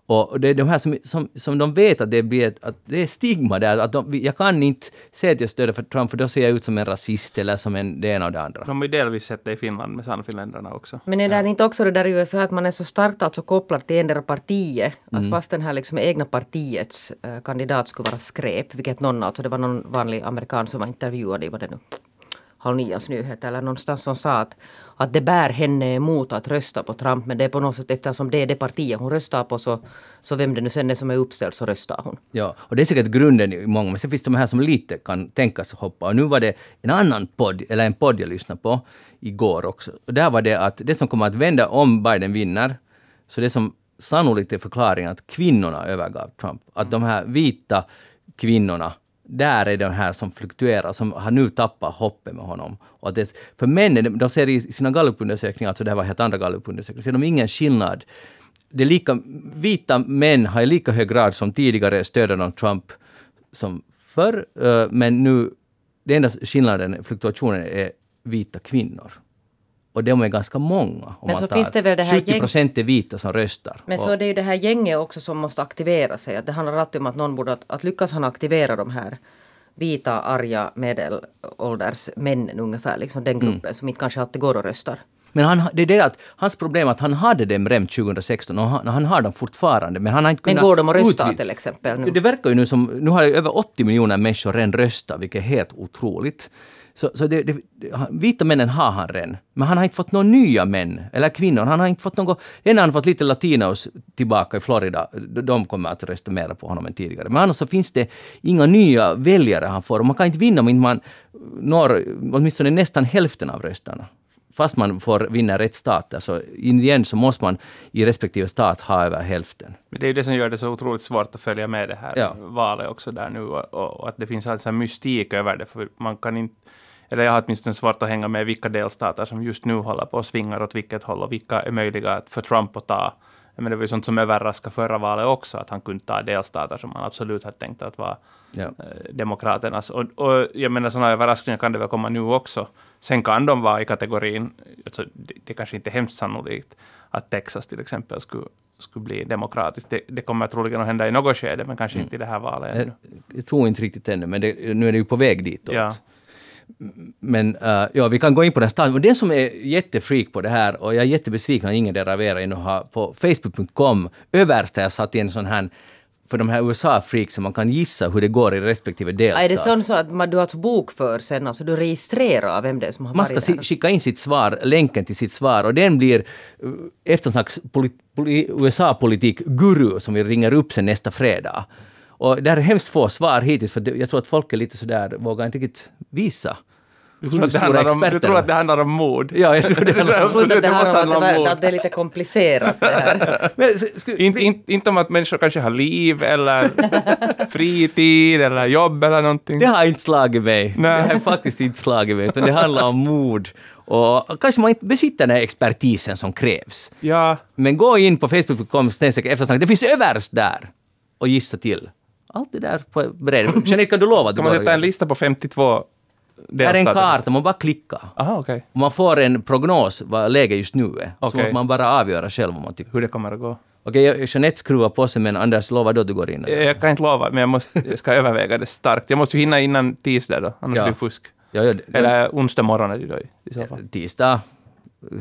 Och det är de här som, som, som de vet att det, blir ett, att det är stigma där. Att de, jag kan inte säga att jag stöder för Trump för då ser jag ut som en rasist eller som en, det ena och det andra. De har ju delvis sett det i Finland med Sannfinländarna också. Men är det ja. inte också det där i USA att man är så starkt alltså kopplad till endera partiet? Mm. Att fast den här liksom egna partiets äh, kandidat skulle vara skräp, vilket någon, alltså det var någon vanlig amerikan som var intervjuad i vad det nu Halv Nias nyheter eller någonstans som sa att, att det bär henne emot att rösta på Trump men det är på något sätt eftersom det är det partiet hon röstar på så, så vem det nu sen är som är uppställd så röstar hon. Ja, och det är säkert grunden i många men sen finns de här som lite kan tänkas hoppa och nu var det en annan podd, eller en podd jag lyssnade på igår också och där var det att det som kommer att vända om Biden vinner så det som sannolikt är förklaringen att kvinnorna övergav Trump. Att de här vita kvinnorna där är de här som fluktuerar, som har nu tappat hoppet med honom. Och det, för männen, de ser i sina gallupundersökningar, alltså det här var helt andra gallupundersökningar, ser de ingen skillnad. Det är lika, vita män har i lika hög grad som tidigare stöder de Trump som förr, eh, men nu, den enda skillnaden, fluktuationen, är vita kvinnor. Och de är ganska många. Men så finns det väl det här 70 procent är vita som röstar. Men så är det ju det här gänget också som måste aktivera sig. Att det handlar alltid om att någon borde, att, att lyckas han aktivera de här vita, arga, medelålders männen ungefär, liksom den mm. gruppen mm. som inte kanske alltid går och röstar. Men han, det är det att hans problem är att han hade dem redan 2016 och han, han har dem fortfarande. Men han har inte kunnat... Men går de att rösta till exempel? Nu? Det verkar ju nu som... Nu har ju över 80 miljoner människor redan röstat, vilket är helt otroligt. Så, så det, det, vita männen har han redan. Men han har inte fått några nya män, eller kvinnor. Han har inte fått något... Har han fått lite latinos tillbaka i Florida. De kommer att rösta mer på honom än tidigare. Men annars så finns det inga nya väljare han får. Och man kan inte vinna om inte man når åtminstone nästan hälften av rösterna fast man får vinna rätt stat. Alltså, igen så måste man i respektive stat ha över hälften. Men det är ju det som gör det så otroligt svårt att följa med det här ja. valet också där nu och, och, att det finns alltså en mystik över det. För man kan inte eller jag har åtminstone svårt att hänga med vilka delstater som just nu håller på och svingar åt vilket håll och vilka är möjliga för Trump att ta. Men det var ju sånt som överraskade förra valet också, att han kunde ta delstater som man absolut hade tänkt att var ja. eh, demokraternas. Och, och jag menar, sådana överraskningar kan det väl komma nu också. Sen kan de vara i kategorin, alltså, det, det kanske inte är hemskt sannolikt, att Texas till exempel skulle skulle bli demokratiskt. Det, det kommer troligen att hända i något skede, men kanske mm. inte i det här valet ännu. Jag, jag tror inte riktigt ännu, men det, nu är det ju på väg ditåt. Ja. Men uh, ja, vi kan gå in på den. Och den som är jättefreak på det här, och jag är jättebesviken att ingen av er ännu har på facebook.com överst har satt in en sån här för de här USA-freaksen, man kan gissa hur det går i respektive delstat. Är det sån så att man, du alltså bokför sen, alltså du registrerar vem det är som har man varit där? Man ska skicka in sitt svar, länken till sitt svar, och den blir uh, efter en slags USA-politik-guru som vi ringer upp sen nästa fredag. Och det är hemskt få svar hittills, för jag tror att folk är lite sådär, vågar inte riktigt visa Du tror, att det handlar om, du tror att det handlar om mod? Ja, jag tror det Du tror handlar om- absolut att det, det måste här, handla att, om det, mod. att det är lite komplicerat det här. Men, s- sku- Inte, inte, inte om att människor kanske har liv eller fritid eller jobb eller någonting. Det har inte slagit mig. Nej. Det har faktiskt inte slagit mig, utan det handlar om mod. Och kanske man inte besitter den här expertisen som krävs. Ja, Men gå in på facebook.com eftersnack. Det finns överst där. Och gissa till. Allt det där på bred. Jeanette, kan du lova att ska du man går och sätta en lista på 52 det? Här är en delstater? karta, man bara klickar. Aha. Och man får en prognos vad läget just nu är. Så Okej. måste man bara avgöra själv vad man tycker. Hur det kommer att gå. Okej, jag- Jeanette skruvar på sig, men Anders, lovar du att du går in? eller? Jag kan inte lova, men jag, måste, jag ska överväga det starkt. Jag måste ju hinna innan tisdag då, annars Ja. blir det fusk. Ja, ja, det- Eller onsdag morgon är det då i så fall. Tisdag,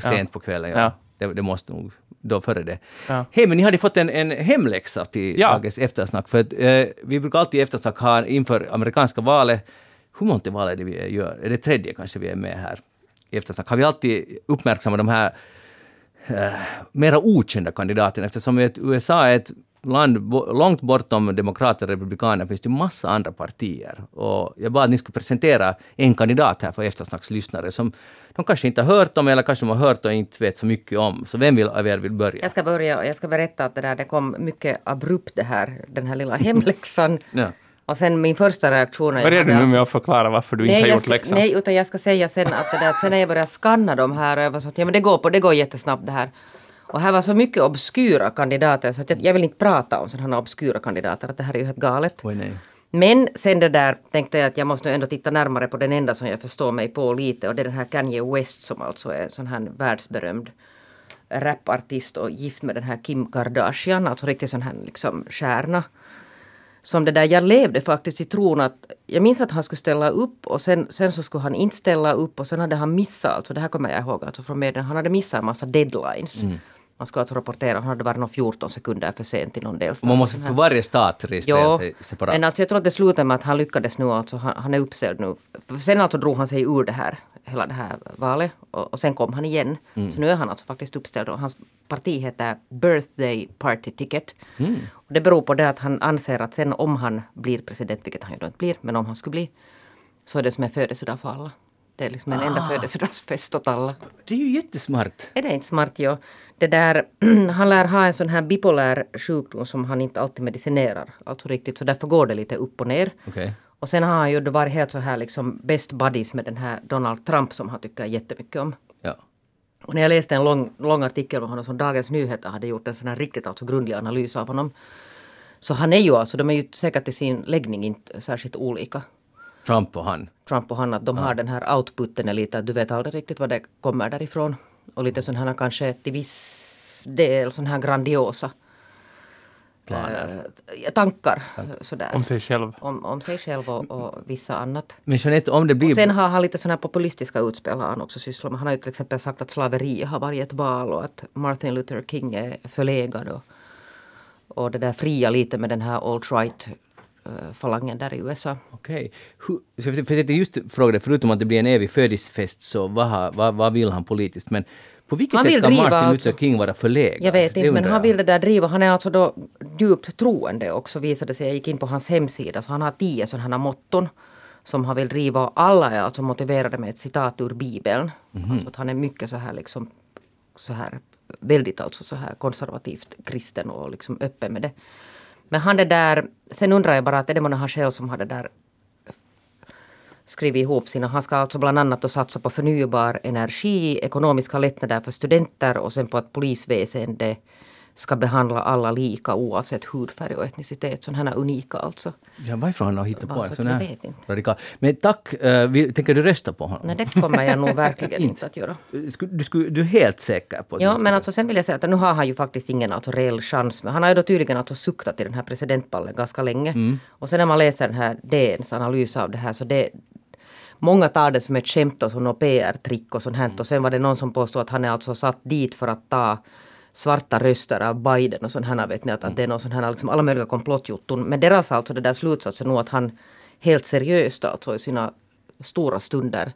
sent på kvällen. Ja. Det, det måste nog då före det. Ja. Hej, men ni hade fått en, en hemläxa till Ja. dagens eftersnack. För att, eh, vi brukar alltid i eftersnack ha inför amerikanska valet, hur många val är det vi gör? Är det tredje kanske vi är med här i eftersnack? Har vi alltid uppmärksammat de här eh, mera okända kandidaterna eftersom ett, USA är ett land långt bortom demokrater och republikaner finns det massa andra partier. Och jag bad att ni skulle presentera en kandidat här för eftersnackslyssnare som de kanske inte har hört om eller kanske de har hört och inte vet så mycket om. Så vem vill, av er vill börja? Jag ska börja och jag ska berätta att det där det kom mycket abrupt det här, den här lilla hemläxan. Ja. Och sen min första reaktion... jag Börjar du nu med att förklara varför du inte Nej, har jag gjort ska, läxan? nej, utan jag ska säga sen att, det där, att sen när jag började skanna de här och jag var så att ja, men det går på, det går jättesnabbt det här. Och här var så mycket obskyra kandidater så att jag, jag vill inte prata om sådana obskyra kandidater, att det här är ju helt galet. Oj, nej. Men sen det där tänkte jag att jag måste nog ändå titta närmare på den enda som jag förstår mig på lite och det är den här Kanye West som alltså är sån här världsberömd rapartist och gift med den här Kim Kardashian, alltså riktigt sån här liksom stjärna. Som det där, jag levde faktiskt i tron att, jag minns att han skulle ställa upp och sen, sen så skulle han inte ställa upp och sen hade han missat, alltså det här kommer jag ihåg alltså från medierna, han hade missat en massa deadlines. Mm. Man skulle alltså rapportera, han hade varit någon 14 sekunder för sent i någon delstat. Man måste för varje stat registrera sig separat. men alltså jag tror att det slutade med att han lyckades nu, alltså han, han är uppställd nu. För sen alltså drog han sig ur det här, hela det här valet och, och sen kom han igen. Så nu är han alltså faktiskt uppställd och hans parti heter Birthday Party Ticket. Och det beror på det att han anser att sen om han blir president, vilket han ju då inte blir, men om han skulle bli, så är det som en födelsedag för alla. Det är liksom en enda födelsedagsfest åt alla. Det är ju jättesmart. Är det inte smart? Ja. Det där, han lär ha en sån här bipolär sjukdom som han inte alltid medicinerar. Alltså riktigt, så därför går det lite upp och ner. Okej. Och sen har han ju varit helt så här liksom best buddies med den här Donald Trump som han tycker jättemycket om. Ja. Och när jag läste en lång, lång artikel om honom som Dagens Nyheter hade gjort en sån här riktigt alltså grundlig analys av honom. Så han är ju alltså, de är ju säkert i sin läggning inte särskilt olika. Trump och han. Trump och han att de har den här outputen är lite att du vet aldrig riktigt vad det kommer därifrån. Och lite sån här kanske till viss del sån här grandiosa Planer. eh, tankar sådär. Om sig själv. Om, om sig själv och, och vissa annat. Men Jeanette, om det blir... Sen har han lite sådana här populistiska utspel har han också sysslat med. Han har ju till exempel sagt att slaveri har varit ett val och att Martin Luther King är förlegad. Och, och det där fria lite med den här alt-right eh, falangen där i USA. Okej. Hur- För, det är just frågan, förutom att det blir en evig födelsedagsfest, så vad, har- vad, vad vill han politiskt? Men på vilket Han sätt kan Martin alltså- Luther King vara förlegad? Jag vet inte, men han vill det där driva. Han är alltså då djupt troende också visade sig. Jag gick in på hans hemsida. Så han har tio sådana motton som han vill driva. Alla är alltså motiverade med ett citat ur Bibeln. Mhm. Alltså att han är mycket så här liksom så här väldigt alltså så här konservativt kristen och liksom öppen med det. Men han det där, sen undrar jag bara att är det månne han själv som har det där skrivit ihop sina. Han ska alltså bland annat då satsa på förnybar energi, ekonomiska lättnader för studenter och sen på att polisväsendet ska behandla alla lika oavsett hudfärg och etnicitet. Sådana här unika alltså. Ja, varför han har hittat på en sån här radikal... Men tack, eh, vill, tänker du rösta på honom? Nej, det kommer jag nog verkligen inte att göra. Du, skulle, du är helt säker på att Ja, du men alltså sen vill jag säga att nu har han ju faktiskt ingen alltså reell chans. Men han har ju då tydligen alltså suktat i den här presidentballen ganska länge. Och sen när man läser den här DNs analys av det här så det Många tar det som ett skämt och som något PR-trick och sånt här. Och sen var det någon som påstod att han är alltså satt dit för att ta svarta röster av Biden och sånt här vet ni att, att det är någon sån här liksom alla möjliga komplottjotton. Men deras alltså det där slutsatsen nog att han helt seriöst alltså i sina stora stunder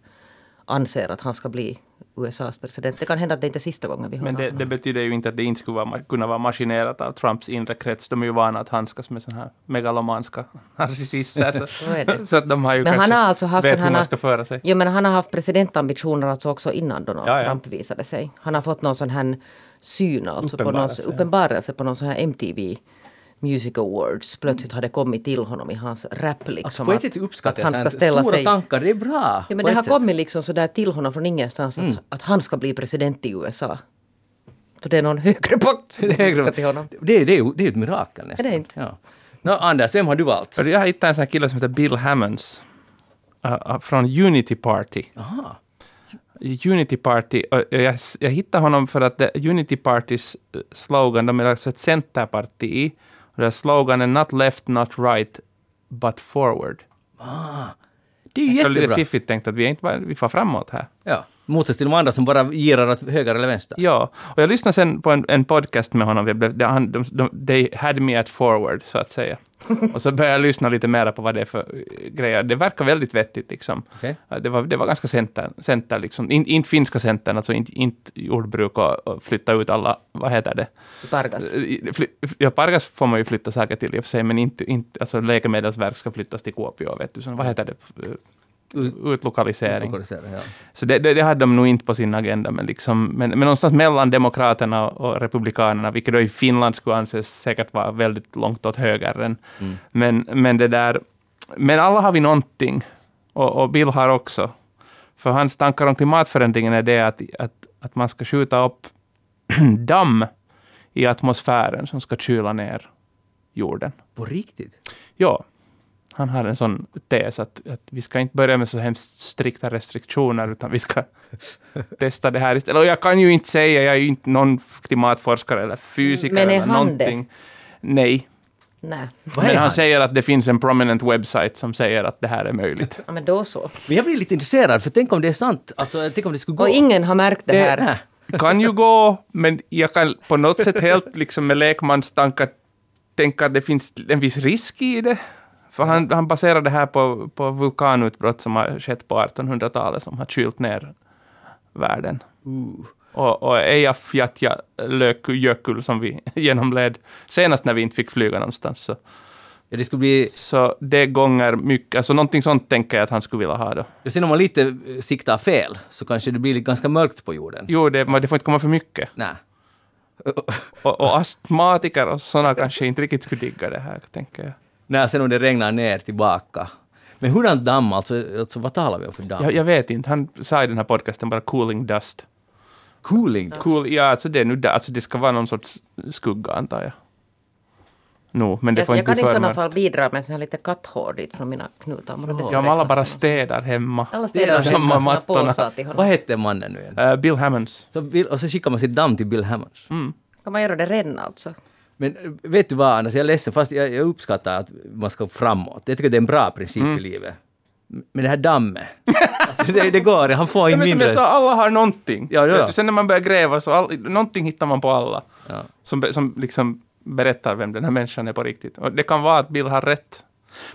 anser att han ska bli USAs president. Det kan hända att det inte är sista gången vi hör Men det, det betyder ju inte att det inte skulle vara, kunna vara maskinerat av Trumps inre krets. De är ju vana att handskas med sådana här megalomanska narcissister. Så, Så så att de har ju Men han kanske har alltså haft vet hur man ska föra sig. Jo, men han har haft presidentambitioner alltså också innan Donald Ja, ja. Trump visade sig. Han har fått någon sån här syn, alltså på någon, Uppenbarelse, uppenbarelse på någon sån här MTV Music Awards. Plötsligt hade kommit till honom i hans rap liksom. Alltså, på ett sätt att, uppskattar att jag han ska ställa stora sig... tankar, det är bra. Ja, men det har sätt. kommit liksom sådär till honom från ingenstans att, att han ska bli president i USA. Så det är någon högre pakt som Det är, ska till honom. det, är, det, är, det är ju ett mirakel nästan. Är det inte? Ja. Nå, Anders, vem har du valt? Jag hittade en sån här kille som heter Bill Hammonds. uh, uh, från Unity Party. Aha. Unity Party, och jag, jag hittade honom för att Unity Partys slogan, de är alltså ett centerparti, och deras slogan är Not left, not right, but forward. Det är ju Det är lite jättebra. fiffigt tänkt att vi, inte vi får framåt här. Ja. Motsats till de andra som bara girar åt höger eller vänster. Ja, och jag lyssnade sen på en, en podcast med honom. Jag blev, han, de, de, they had me at forward, så att säga. och så började jag lyssna lite mer på vad det är för eh, grejer. Det verkar väldigt vettigt liksom. Ja, Det var, det var ganska center, center liksom. In, inte finska centern, alltså inte, inte jordbruk och, och flytta ut alla, vad heter det? Vargas. Eh, ja, Pargas får man ju flytta saker till i och för sig, men inte, inte alltså läkemedelsverk ska flyttas till Kuopio, vet du. Så, vad heter det? Utlokalisering. Utlokalisering, Ja. Så det, det, det hade de nog inte på sin agenda, men, liksom, men, men någonstans mellan Demokraterna och Republikanerna, vilket då i Finland skulle anses säkert vara väldigt långt åt höger. än. Mm. Men, men det där, men alla har vi någonting, och, och Bill har också. För hans tankar om klimatförändringen är det att, att, att man ska skjuta upp damm i atmosfären som ska kyla ner jorden. På riktigt? Ja, han har en sån tes att, att vi ska inte börja med så hemskt strikta restriktioner, utan vi ska testa det här istället. Och jag kan ju inte säga, jag är ju inte någon klimatforskare eller fysiker Men är eller han någonting. Nej, Nej. Är men han, säger att det finns en prominent website som säger att det här är möjligt. Ja, men då så. Men jag blir lite intresserad, för tänk om det är sant. Alltså, tänk om det skulle gå. Och ingen har märkt det, här. nej. kan ju gå, men jag kan på något sätt helt liksom med lekmanstankar tänka att det finns en viss risk i det. För han, han baserar det här på, på vulkanutbrott som har skett på 1800-talet som har kylt ner världen. Uh. Och, och som vi genomled senast när vi inte fick flyga någonstans. Så, Ja, det skulle bli... så det gånger mycket, alltså någonting sånt tänker jag att han skulle vilja ha då. Ja, sen om man lite eh, siktar fel, så kanske det blir ganska mörkt på jorden. Jo, det, men det får inte komma för mycket. Nej. Och, och astmatiker och sådana kanske inte riktigt skulle digga det här, tänker jag. Nej, sen om det regnar ner tillbaka. Men hurdant damm, alltså, alltså vad talar vi om för damm? Jag, jag vet inte, han sa i den här podcasten bara cooling dust. Cooling. Cool, ja, alltså det, är nu, alltså det ska vara någon sorts skugga antar jag. No, men det Jag, får jag inte kan i sådana fall bidra med så här lite katthår dit från mina knutar. Skulle Ja, om alla bara städar hemma. Alla städar och skickar sina mattorna. påsar till honom. Vad hette mannen nu igen? Eh, Bill Hammonds. Så Bill, och så skickar man sitt damm till Bill Hammonds. Mm. Kan man göra det redan alltså? Men eh, vet du vad Anders, jag är ledsen, fast jag, jag uppskattar att man ska framåt. Jag tycker det är en bra princip Mm. i livet. Men det här dammet, alltså det, det går, han får Ja, inte men som mindre... jag sa, alla har någonting. Ja, ja. Du, sen när man börjar gräva så all, någonting hittar man på alla. Ja. Som, som liksom berättar vem den här människan är på riktigt. Och det kan vara att Bill har rätt.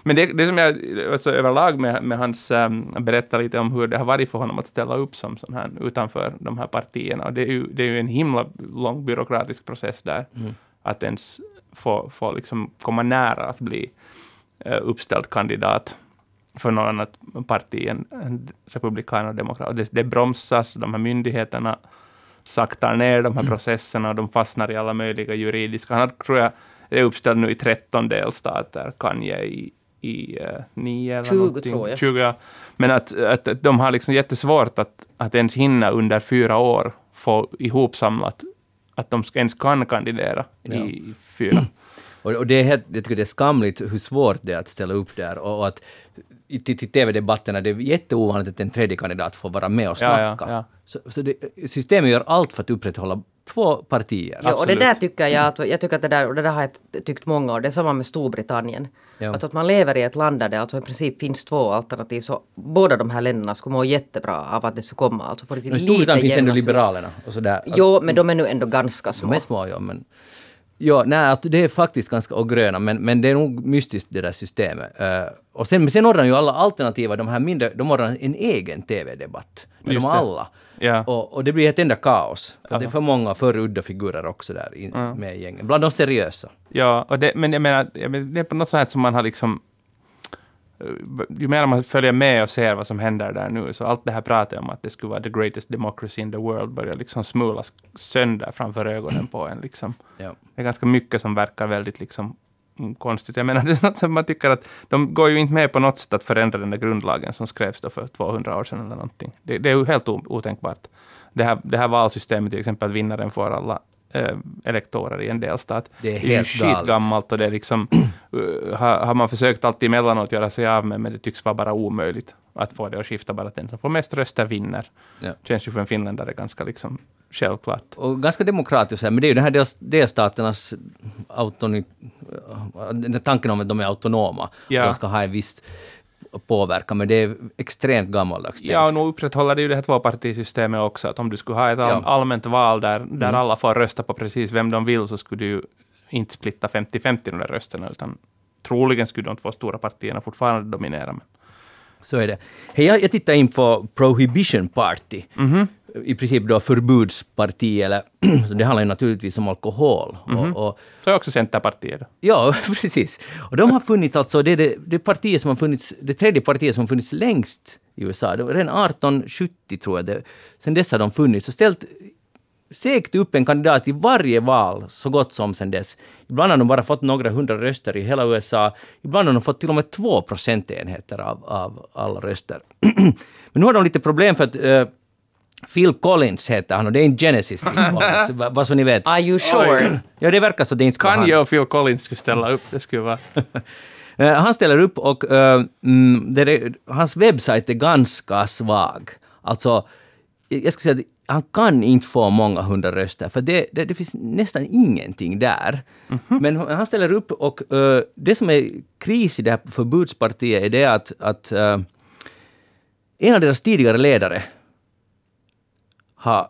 Men det, det som jag alltså, överlag med, med hans um, berättar lite om hur det har varit för honom att ställa upp som sån här utanför de här partierna. Och det är ju, det är ju en himla lång byråkratisk process där. Mm. Att ens få, få liksom komma nära att bli uh, uppställd kandidat för något annat parti än, än republikaner och demokrater. Det, det bromsas, de här myndigheterna saktar ner de här processerna och de fastnar i alla möjliga juridiska. Han tror jag är uppställd nu i 13 delstater, Kanye i, i uh, 9 eller 20 någonting. tror jag. 20, ja. Men att, att, att de har liksom jättesvårt att, att ens hinna under fyra år få ihopsamlat att de ska ens kan kandidera Ja. i fyra. Och, det är helt, jag tycker det är skamligt hur svårt det är att ställa upp där och, att till, till TV-debatterna det är jätteovanligt att en tredje kandidat får vara med och snacka. ja, ja. Så, så det, systemet gör allt för att upprätthålla två partier. Ja, och det där tycker jag att, jag tycker att det där, och det där har jag tyckt många och det är samma med Storbritannien. Ja. Att, att man lever i ett land där det alltså i princip finns två alternativ så båda de här länderna skulle må jättebra av att det skulle komma alltså på riktigt Men I lite Storbritannien finns ändå Liberalerna och sådär. Jo, men de är nu ändå ganska små. De är små, ja, men... Ja, nej, att det är faktiskt ganska, och gröna, men, men det är nog mystiskt det där systemet. Uh, och sen, men sen ordnar ju alla alternativa, de här mindre, de ordnar en egen TV-debatt. De det. alla. Ja. Och, och det blir ett enda kaos. För det är för många för udda figurer också där in, Ja. med i gängen. Bland de seriösa. Ja, och det, men jag menar, det är på något här som man har liksom... eh, Ju mer man följer med och ser vad som händer där nu, så allt det här pratet om att det skulle vara the greatest democracy in the world börjar liksom smulas sönder framför ögonen på en. Liksom. Ja. Det är ganska mycket som verkar väldigt liksom, konstigt. Jag menar, det är något som man tycker att de går ju inte med på något sätt att förändra den där grundlagen som skrevs då för 200 år sedan eller någonting. Det, det är ju helt otänkbart. Det här, det här valsystemet till exempel, att vinnaren får alla eh, elektorer i en delstat. Det är ju helt galet. skitgammalt och det är liksom, uh, har, har man försökt alltid emellanåt göra sig av med, men det tycks vara bara omöjligt att få det att skifta, bara att den som får mest röster vinner. Ja. Känns ju för en finländare ganska liksom självklart. och ganska demokratiskt, här, men det är ju den här dels, delstaternas autonomi, där tanken om att de är autonoma. Ja. De ska ha en viss påverkan, men det är extremt gammaldags. Ja, och nu upprätthåller det ju det här tvåpartisystemet också, att om du skulle ha ett all, allmänt val där, där Mm. alla får rösta på precis vem de vill, så skulle du ju inte splitta 50-50 de där rösterna, utan troligen skulle de två stora partierna fortfarande dominera. Men. Så är det. Hej, jag, jag tittar in på Prohibition Party. Mhm. I princip då förbudsparti, eller så det handlar ju naturligtvis om alkohol. Mhm. Och, och, Så är också Centerpartiet. ja, precis. Och de har funnits alltså, det är det, det partiet som har funnits, det tredje partiet som har funnits längst i USA. Det var redan 1870 tror jag det. Sen dess har de funnits och ställt segt upp en kandidat i varje val, så gott som sen dess. Ibland har de bara fått några hundra röster i hela USA. Ibland har de fått till och med två procentenheter av, av alla röster. Men nu har de lite problem för att eh, Phil Collins heter han och det är en Genesis Phil Collins, va- vad så ni vet. Are you sure? Ja, det verkar så att det inte ska vara han. Kanye och Phil Collins skulle ställa upp, det skulle vara... Eh, Han ställer upp och eh, mm, det är, hans webbsajt är ganska svag. Alltså, jag skulle säga att han kan inte få många hundra röster, för det, det, det finns nästan ingenting där. Men han ställer upp och eh, det som är kris i det här förbudspartiet är det att, att eh, en av deras tidigare ledare har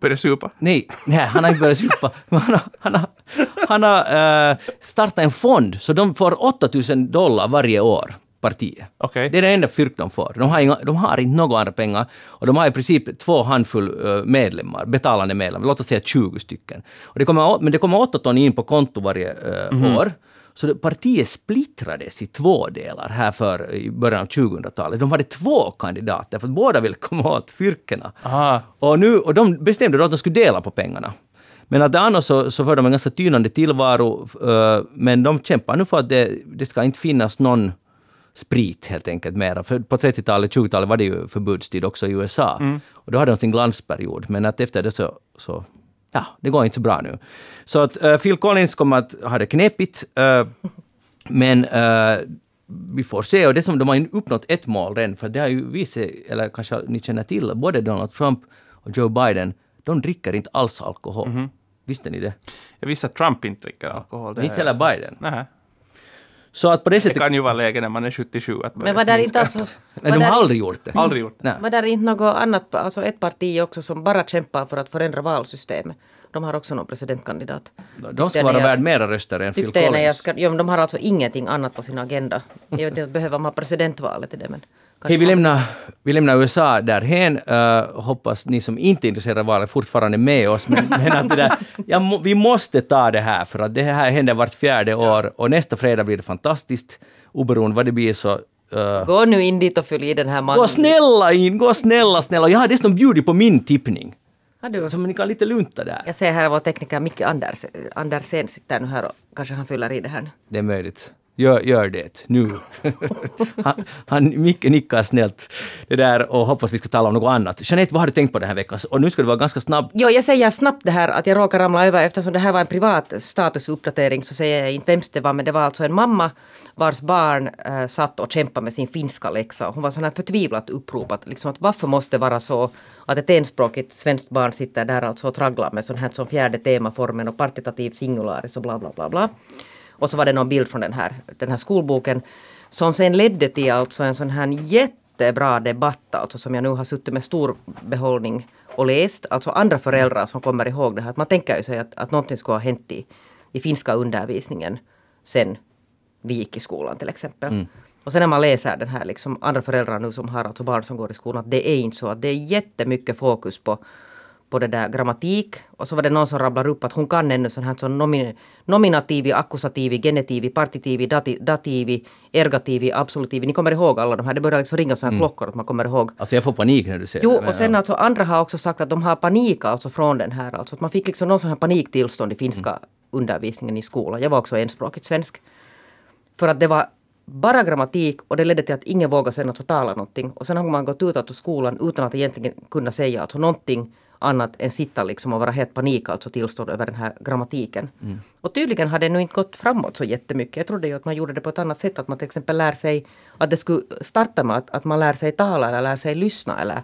Börja supa. Nej, nej, han har inte börjat supa. Men Han har, han har, han har eh, startat en fond, så de får 8000 dollar varje år, partiet. Okej. Det är det enda fyrk de får. De har, inga, de har inte några andra pengar och de har i princip två handfull eh, medlemmar, betalande medlemmar, låt oss säga 20 stycken. Och det kommer, men det kommer 8 ton in på konto varje eh, år. Så partiet splittrades i två delar här för i början av 2000-talet. De hade två kandidater för att båda ville komma åt fyrkorna. Aha. Och, nu, och de bestämde då att de skulle dela på pengarna. Men att annars så, så för de en ganska tynande tillvaro, men de kämpar nu för att det, det ska inte finnas någon sprit helt enkelt mera. För på 30-talet, 20-talet var det ju förbudstid också i USA. Och då hade de sin glansperiod, men att efter det så, så ja, det går inte så bra nu. Så att eh, Phil Collins kommer att ha det knepigt, eh, men eh, vi får se. Och det som de har ju uppnått ett mål redan, för det har ju visat, eller kanske ni känner till, både Donald Trump och Joe Biden, de dricker inte alls alkohol. Visste ni det? Jag visste att Trump inte dricker alkohol. Inte heller Biden. Nej. Så att på det Det sättet... kan ju vara läge när man är 77 att Men var där inte alltså... Nej, de har aldrig gjort det. Aldrig gjort. Nej. Var där inte något annat, alltså ett parti också som bara kämpar för att förändra valsystemet? De har också någon presidentkandidat. De ska vara när jag- värd mera röster än Phil Tyckte jag Collins. ska, ja, men de har alltså ingenting annat på sin agenda. Jag vet inte, behöver man presidentvalet till det men... Hej, vi lämnar, vi lämnar USA därhen. Uh, hoppas ni som inte är intresserade av valet fortfarande är med oss. Men, men att det där, ja, vi måste ta det här, för att det här händer vart fjärde år. Och nästa fredag blir det fantastiskt. Oberoende vad det blir så... Uh, Gå nu in dit och följ i den här mannen. gå snälla in, gå snälla, snälla. Jag har dessutom bjudit på min tippning. Du? Så ni kan lite lunta där. Jag ser här vår tekniker Micke Anders, Andersen sitter nu här och kanske han fyller i det här nu. Det är möjligt. Gör, gör det nu. han, han Micke nickar snällt det där och hoppas vi ska tala om något annat. Jeanette, vad har du tänkt på den här veckan? Och nu ska det vara ganska snabbt. Jo, jag säger snabbt det här att jag råkar ramla över eftersom det här var en privat statusuppdatering så säger jag inte vems det var men det var alltså en mamma vars barn äh, satt och kämpade med sin finska läxa. Hon var sån här förtvivlat uppropat liksom att varför måste det vara så att ett enspråkigt svenskt barn sitter där alltså och tragglar med sån här som fjärde temaformen och partitativ singularis och bla bla bla bla. Och så var det någon bild från den här, den här skolboken som sen ledde till alltså en sån här jättebra debatt alltså som jag nu har suttit med stor behållning och läst. Alltså andra föräldrar som kommer ihåg det här. Att man tänker ju sig att, att någonting skulle ha hänt i i finska undervisningen sen vi gick i skolan till exempel. Och sen när man läser den här, liksom, andra föräldrar nu som har alltså barn som går i skolan, att det är inte så att det är jättemycket fokus på på det där grammatik och så var det någon som rabblar upp att hon kan ännu sån här som nomin, nominativi, akkusativi, genitivi, partitivi, dati, dativi, ergativi, absolutivi. Ni kommer ihåg alla de här, det börjar liksom ringa såna här klockor att man kommer ihåg. Alltså jag får panik när du säger Jo, det. men och sen alltså andra har också sagt att de har panik alltså från den här, alltså att man fick liksom någon sån här paniktillstånd i finska Mm. undervisningen i skolan. Jag var också enspråkigt svensk. För att det var bara grammatik och det ledde till att ingen vågade sen alltså tala någonting. Och sen har man gått ut ur skolan utan att egentligen kunna säga alltså någonting annat än sitta liksom och vara helt panik alltså tillstånd över den här grammatiken. Mm. Och tydligen har det nu inte gått framåt så jättemycket. Jag trodde ju att man gjorde det på ett annat sätt. Att man till exempel lär sig att det skulle starta med att, att man lär sig tala eller lär sig lyssna eller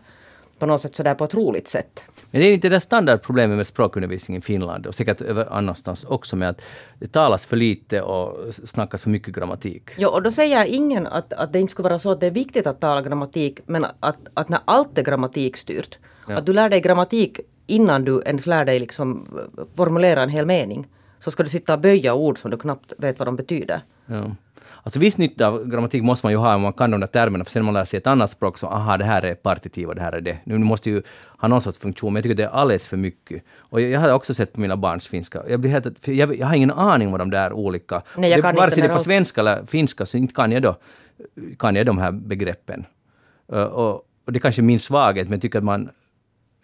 på något sätt sådär på ett roligt sätt. Men det är inte det standardproblemet med språkundervisning i Finland och säkert över annanstans också med att det talas för lite och snackas för mycket grammatik. Ja, och då säger ingen att, att det inte skulle vara så att det är viktigt att tala grammatik, men att, att när allt är grammatikstyrt, Ja. att du lär dig grammatik innan du ens lär dig liksom formulera en hel mening, så ska du sitta och böja ord som du knappt vet vad de betyder. Ja. Alltså viss nytta av grammatik måste man ju ha om man kan de där termerna, för sen när man lär sig ett annat språk så aha, det här är partitiv och det här är det. Nu måste ju ha någon sorts funktion, men jag tycker det är alldeles för mycket. Och jag, jag har också sett på mina barns finska, jag, blir helt, jag, jag har ingen aning vad de där olika... Nej, jag det, kan vare inte sig det är på svenska eller finska så inte kan jag då kan jag de här begreppen. Uh, och, och det är kanske är min svaghet, men jag tycker att man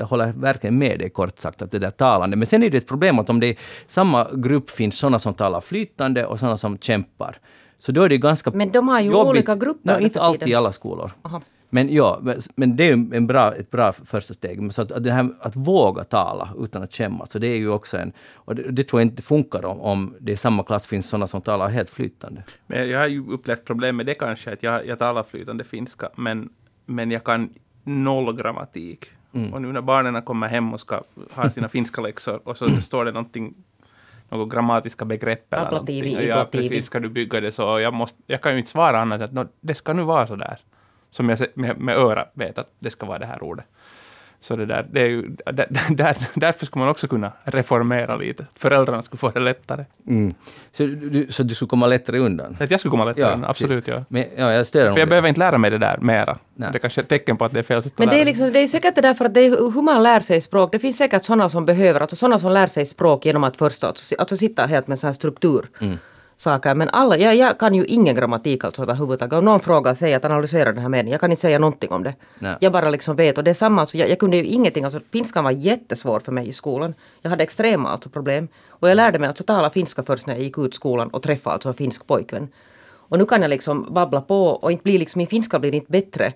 jag håller verkligen med dig kort sagt, att det där talande. Men sen är det ett problem att om det i samma grupp finns sådana som talar flytande och sådana som kämpar, så då är det ganska Men de har ju jobbigt. olika grupper No, inte alltid i alla skolor. Aha. Men ja, men- det är en bra, ett bra första steg. Så att, att, det här, att våga tala utan att skämmas, så det är ju också en... Och det, det tror jag inte funkar om, om det i samma klass finns sådana som talar helt flytande. Men jag har ju upplevt problem med det kanske, att jag, jag talar flytande finska, men, men jag kan noll grammatik. Och nu när barnen kommer hem och ska ha sina finska läxor och så står det någonting, något grammatiska begrepp eller någonting. Ja, iblativi. precis, ska du bygga det så? Och jag, måste, jag kan ju inte svara annat än att "Nå, det ska nu vara så där. Som jag med, med öra vet att det ska vara det här ordet. Så det där, det är ju, där, där, därför skulle man också kunna reformera lite. Föräldrarna skulle få det lättare. Mm. Så, du, så du skulle komma lättare undan? Att jag skulle komma lättare, Ja, absolut. Ja. Men, ja, jag stöder För jag det. behöver inte lära mig det där mera. Nej. Det kanske är ett tecken på att det är fel sätt att Men det är, liksom, det är säkert det därför att det är hur man lär sig språk. Det finns säkert sådana som behöver, alltså sådana som lär sig språk genom att först alltså, alltså sitta helt med sån här struktur. Saker. Men alla, jag, jag kan ju ingen grammatik alltså överhuvudtaget. Om någon frågar, säger att analysera den här meningen. Jag kan inte säga någonting om det. Nej. Jag bara liksom vet. Och det är samma, alltså, jag, jag kunde ju ingenting. Alltså, finskan var jättesvår för mig i skolan. Jag hade extrema alltså, problem. Och jag lärde mig alltså tala finska först när jag gick ut skolan och träffade alltså en finsk pojkvän. Och nu kan jag liksom babbla på och inte bli liksom, min finska blir inte bättre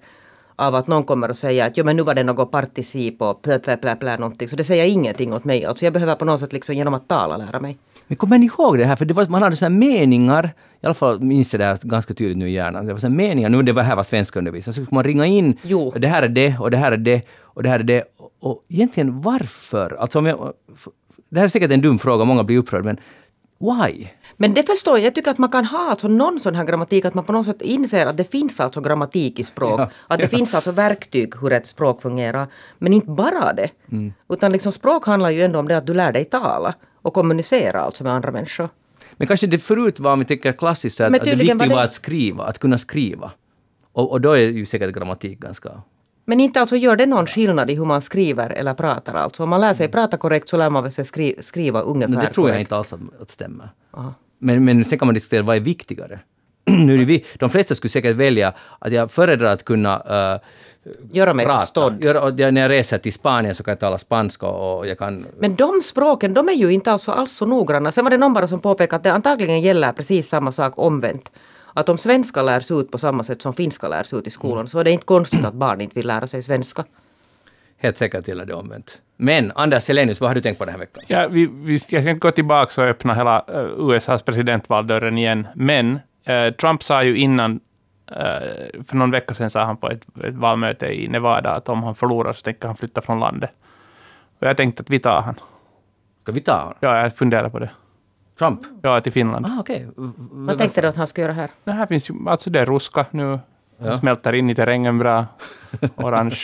av att någon kommer och säger att jo men nu var det något particip och plä, plä, plä, plä, någonting. Så det säger ingenting åt mig. Alltså jag behöver på något sätt liksom genom att tala lära mig. Men kommer ni ihåg det här? För det var, man hade sådana meningar, i alla fall minns jag det här ganska tydligt nu i hjärnan. Det var sådana meningar, nu det var här var svenska undervisning, så skulle man ringa in, Jo. det här är det, och det här är det, och det här är det. Och, och egentligen varför? Alltså om jag, det här är säkert en dum fråga, många blir upprörda, men why? Men det förstår jag. Jag tycker att man kan ha alltså någon sån här grammatik, att man på något sätt inser att det finns alltså grammatik i språk. Ja, att det ja. finns alltså verktyg hur ett språk fungerar. Men inte bara det. Mm. Utan liksom språk handlar ju ändå om det att du lär dig tala och kommunicera alltså med andra människor. Men kanske det förut var, om vi tänker klassiskt, att, att det viktiga var var, det- att skriva, att kunna skriva. Och, och då är ju säkert grammatik ganska... Men inte alltså gör det någon skillnad i hur man skriver eller pratar alltså. Om man lär sig prata korrekt så lär man väl sig skri- skriva ungefär Men det tror jag korrekt. inte alls att, att stämmer. Aha. Men, men sen kan man diskutera vad är viktigare. nu är vi, de flesta skulle säkert välja att jag föredrar att kunna uh, Göra mig prata. förstådd. Jag, när jag reser till Spanien så kan jag tala spanska och jag kan... Men de språken, de är ju inte alltså alls så noggranna. Sen var det någon bara som påpekade att det antagligen gäller precis samma sak omvänt. Att om svenska lärs ut på samma sätt som finska lärs ut i skolan Mm. så är det inte konstigt att barn inte vill lära sig svenska. Helt säkert gäller det omvänt. Men Anders Selenius, vad har du tänkt på den här veckan? Ja, vi, vi, jag ska inte gå tillbaka och öppna hela eh, USAs presidentvaldörren igen, men Trump sa ju innan, eh, för någon vecka sedan sa han på ett, ett valmöte i Nevada att om han förlorar så tänker han flytta från landet. Och jag tänkte att vi tar han. Ska vi ta honom? Ja, jag funderar på det. Trump? Ja, till Finland. Ah, okej. Vad tänkte du att han skulle göra här? Det här finns ju, alltså det är ruska nu. Ja. Smälter in i terrängen bra. Orange.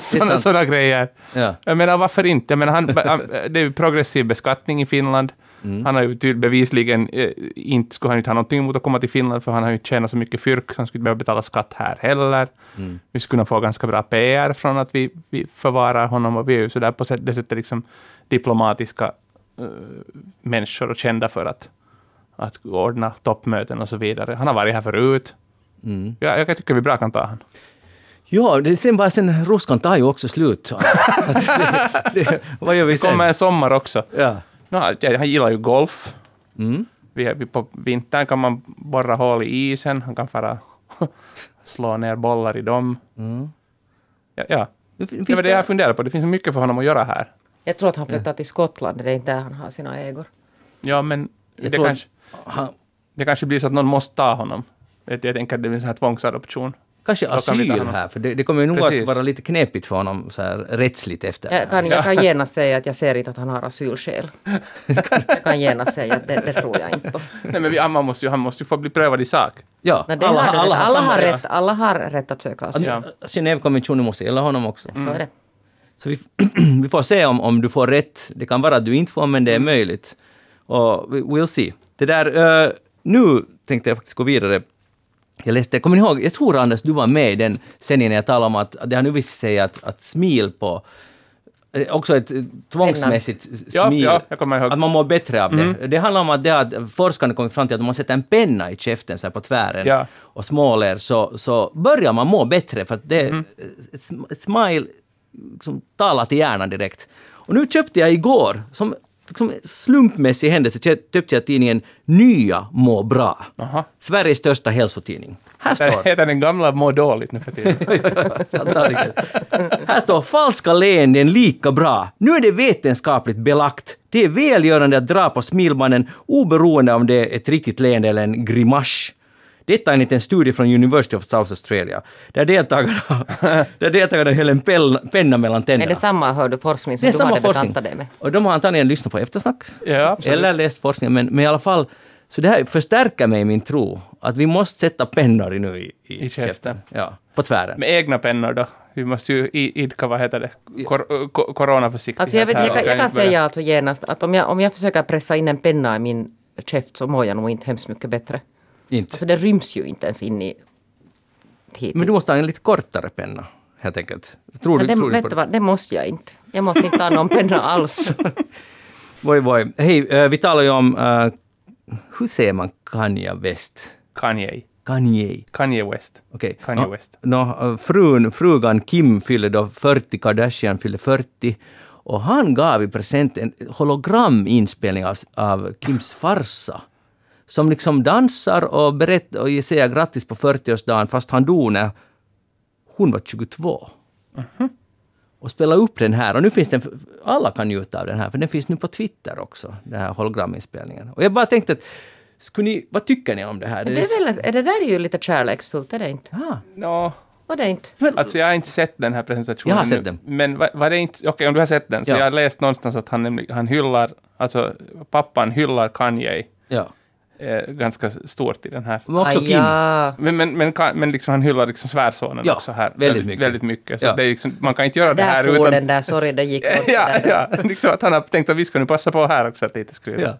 Sådana grejer. Ja. Jag menar, varför inte? Jag menar, han, han, det är ju progressiv beskattning i Finland. Mm. Han har ju tydligen bevisligen eh, inte, skulle han inte ha någonting emot att komma till Finland, för han har ju inte tjänat så mycket fyrk, han skulle inte behöva betala skatt här heller. Mm. Vi skulle kunna få ganska bra PR från att vi, vi förvarar honom, och vi är ju sådär på sätt, det sättet liksom diplomatiska eh, människor och kända för att, att ordna toppmöten och så vidare. Han har varit här förut. Mm. Ja, jag tycker vi bra kan ta honom. Ja, det, sen bara sen ruskan tar ju också slut. Att det, det, vad gör vi Det sen? kommer en sommar också. Ja. No, jag, han gillar ju golf. Mm. Vi, vi på vintern kan man borra hål i isen. Han kan fara slå ner bollar i dem. Mm. Ja, ja. Det var det jag funderade på. Det finns mycket för honom att göra här. Jag tror att han flyttar till Skottland, det är inte där han har sina ägor. Ja, men Jag det, tror- kanske, Han, det kanske blir så att någon måste ta honom. Jag, jag tänker att det blir en sån här tvångsadoption. Kanske kan asyl här, för det, det kommer ju nog Precis. att vara lite knepigt för honom så här, rättsligt efter Jag kan, jag kan genast säga att jag ser inte att han har asylskäl. jag kan genast säga att det, det tror jag inte på. Nej, men vi, han, måste ju, han måste ju få bli prövad i sak. Ja, Nej, alla, har, alla, alla, har rätt. alla har rätt att söka asyl. Ja. Genèvekonventionen måste gälla honom också. Så är det. Så vi, vi får se om, om du får rätt. Det kan vara att du inte får, men det är möjligt. Och we- we'll see. Det där, eh, nu tänkte jag faktiskt gå vidare. Jag läste, kommer ni ihåg, jag tror Anders, du var med i den sändningen när jag talade om att, att det har nu visat sig att, att smil på eh, också ett eh, tvångsmässigt Ja, smil. ja, ihåg. Att man mår bättre av det. Det handlar om att, det att forskarna kommit fram till att om man sätter en penna i käften så här på tvären Ja. och småler så, så börjar man må bättre för att det, Mm. smile liksom talar till hjärnan direkt. Och nu köpte jag igår, som liksom slumpmässig händelse, kö- köpte jag tidningen Nya må bra. Aha. Sveriges största hälsotidning. Här står heter den gamla Må dåligt nu för tiden. Här står falska leenden lika bra. Nu är det vetenskapligt belagt. Det är välgörande att dra på smilbanden oberoende om det är ett riktigt leende eller en grimasch. Detta enligt en studie från University of South Australia, där deltagarna, där deltagarna höll en penna mellan Är tänderna. det samma, hör du, forskning som Det är du samma hade forskning. bekantat dig med? Och de har antagligen lyssnat på eftersnack. Ja, absolut. Eller läst forskningen, men, men i alla fall. Så det här förstärker mig i min tro att vi måste sätta pennor i nu i, i, I käften. Ja, på tvären. Med egna pennor då. Vi måste ju idka, vad heter det, Kor, ko, coronaförsiktighet Alltså jag, vet, jag, kan, jag kan säga alltså genast att om jag, om jag försöker pressa in en penna i min käft så mår jag nog inte hemskt mycket bättre. Inte. Alltså det ryms ju inte ens in i hit. Men du måste ha en lite kortare penna, helt enkelt. Tror du, det, tror vet på du det? vad, det måste jag inte. Jag måste inte ha någon penna alls. Voi, voi. Hej, vi talar ju om... eh, hur säger man Kanye West? Kanye. Kanye. Kanye West. Okej. Kanye Nå- West. nå, eh, frun, frugan Kim fyllde då 40, Kardashian fyllde 40. Och han gav i present en holograminspelning av, av Kims farsa. Som liksom dansar och berättar och säger grattis på 40-årsdagen fast han dog när hon var 22. Och spela upp den här. Och nu finns den, alla kan njuta av den här, för den finns nu på Twitter också, den här holograminspelningen. Och jag bara tänkte att, skulle ni, vad tycker ni om det här? Det är, väl, är det där är ju lite kärleksfullt, är det inte? Ah, Nå, Var det inte? alltså jag har inte sett den här presentationen. Jag har sett den. Men var, var det inte, okej om du har sett den, så Ja. jag har läst någonstans att han, han hyllar, alltså pappan hyllar Kanye ja. Eh, ganska stort i den här. Men också Kim. Men, men, men, men liksom han hyllar liksom svärsonen Ja, också här. väldigt mycket. Väldigt mycket. Så Ja. det är liksom, man kan inte göra det här Där utan... den där, sorry det gick bort. ja, det där. ja, liksom att han har tänkt att vi ska nu passa på här också att lite skryta. Ja.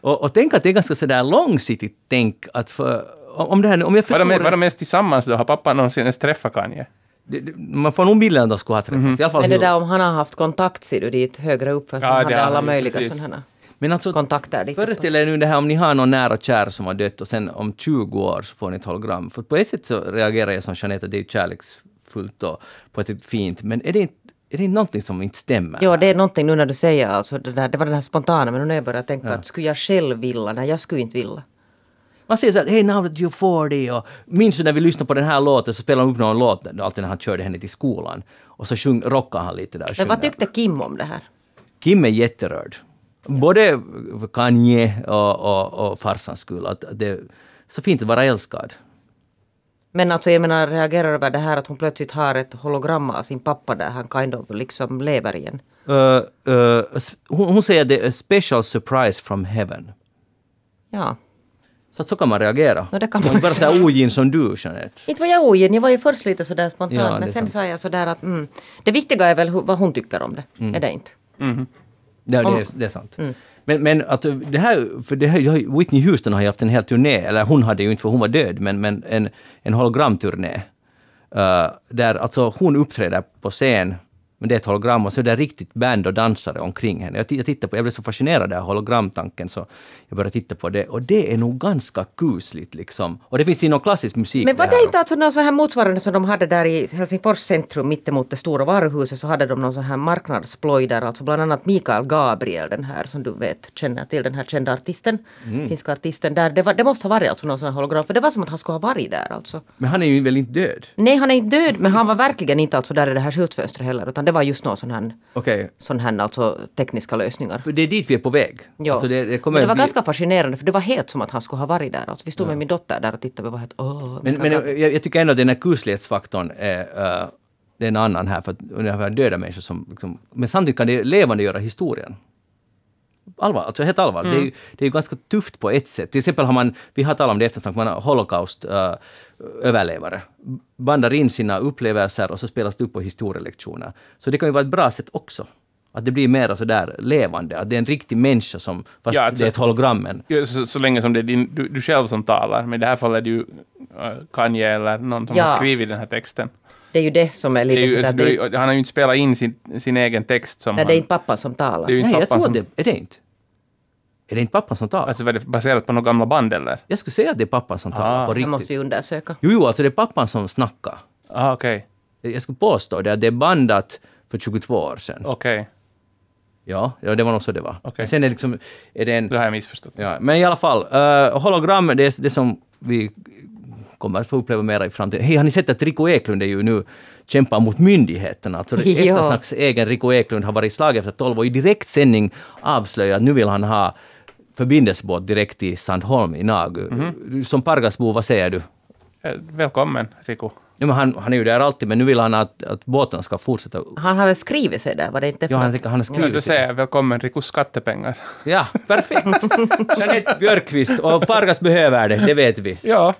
Och, och tänk att det är ganska sådär långsiktigt tänk att för, om det här, om jag Var förstår de, var det- de ens tillsammans då? Har pappan någonsin ens träffat Kanye? det, det, man får nog bilden att de skulle ha träffats. Mhm. I alla fall Men det hur- där om han har haft kontakt ser du dit högre upp för att Ja, han det hade alla möjliga sådana Men alltså, kontakter föreställ er nu det här om ni har någon nära och kär som har dött och sen om 20 år så får ni ett hologram. För på ett sätt så reagerar jag som Jeanette att det är kärleksfullt och på ett sätt fint. Men är det inte, är det någonting som inte stämmer? Ja, det är någonting nu när du säger alltså det där, det var den här spontana, men nu när jag börjar tänka att skulle jag själv vilja? Nej, jag skulle inte vilja. Man säger så att hey now that you're 40 och minns du när vi lyssnade på den här låten så spelade de upp någon låt alltid när han körde henne till skolan. Och så sjung, rockade han lite där. Men vad tyckte Kim om det här? Kim är jätterörd. Både Kanye och, och, och farsans skull. Att det är så fint att vara älskad. Men alltså jag menar, reagerar över det här att hon plötsligt har ett hologram av sin pappa där han kind of liksom lever igen. Uh, uh, hon, hon säger att det är a special surprise from heaven. Ja. Så att så kan man reagera. Ja, det kan man inte så här ogin som du, Jeanette. Inte var jag ogin, jag var ju först lite sådär spontan, Ja, men sen sant. sa jag sådär att mm, det viktiga är väl vad hon tycker om det. Mm. Är det inte? Ja, det, är, det är sant. Men, men att det här, för det här, Whitney Houston har ju haft en hel turné, eller hon hade ju inte för hon var död, men, men en, en hologramturné. Uh, där alltså hon uppträder på scen men det är ett hologram och så är det riktigt band och dansare omkring henne. Jag, jag, tittade på, jag blev så fascinerad av hologramtanken så jag började titta på det och det är nog ganska kusligt liksom. Och det finns inom klassisk musik. Men var det, det inte alltså någon sån här motsvarande som de hade där i Helsingfors centrum mittemot det stora varuhuset så hade de någon sån här marknadsploj där alltså bland annat Mikael Gabriel den här som du vet känner till den här kända artisten, mm. finska artisten där. Det, var, det måste ha varit alltså någon sån här hologram för det var som att han skulle ha varit där alltså. Men han är ju väl inte död? Nej han är inte död men han var verkligen inte alltså där i det här skyltfönstret heller utan det var just någon sån här, okay. sån här alltså, tekniska lösningar. För det är dit vi är på väg. Ja. Alltså det, det, men det var bli... ganska fascinerande för det var helt som att han skulle ha varit där. Alltså, vi stod ja. med min dotter där och tittade och var helt åh. Men, men jag, jag, tycker ändå att den här kuslighetsfaktorn är uh, det är en annan här, för att det är döda människor som... Liksom, men samtidigt kan det levande göra historien allvar, alltså helt allvar. Mm. Det, är, mm. det är ju ganska tufft på ett sätt. Till exempel har man, vi har talat om det eftersnack, man har Holocaust-överlevare. Uh, bandar in sina upplevelser och så spelas det upp på historielektioner. Så det kan ju vara ett bra sätt också. Att det blir mer sådär levande, att det är en riktig människa som, fast ja, alltså, det är ett hologram. Ja, så, så, länge som det är din, du, du, själv som talar, men i det här fallet är det ju uh, Kanye eller någon som ja. har skrivit den här texten. Det är ju det som är lite är ju, sådär... Alltså, det, han har ju inte spelat in sin, sin egen text som Nej, han, det är inte pappa som talar. Det är Nej, jag tror som, det är det inte. Är det inte pappan som talar? Alltså var det baserat på några gamla band eller? Jag skulle säga att det är pappan som talar ah. på riktigt. Det måste vi undersöka. Jo, jo, alltså det är pappan som snackar. Ah, okej. Okay. Jag skulle påstå det, att det är bandat för 22 år sedan. Okej. Okay. Ja, ja, det var nog så det var. Okay. sen är det liksom... Är det, en, det har jag missförstått. Ja, men i alla fall, uh, hologram, det är det som vi kommer att få uppleva mer i framtiden. Hej, har ni sett att Rico Eklund är ju nu kämpar mot myndigheterna. Alltså Eftersnacks egen Rico Eklund har varit slag efter tolv och i direktsändning avslöjat att nu vill han ha förbindelsebåt direkt till Sandholm i Nagu. Mm -hmm. Som Pargasbo, vad säger du? Eh, välkommen, Rico. Ja, men han, han är ju där alltid, men nu vill han att, att båten ska fortsätta. Han har väl skrivit sig där, var det inte? Ja, han, han har skrivit ja, du säger välkommen Rikos skattepengar. Ja, perfekt! Jeanette Björkqvist, och Pargas behöver det, det vet vi. Ja.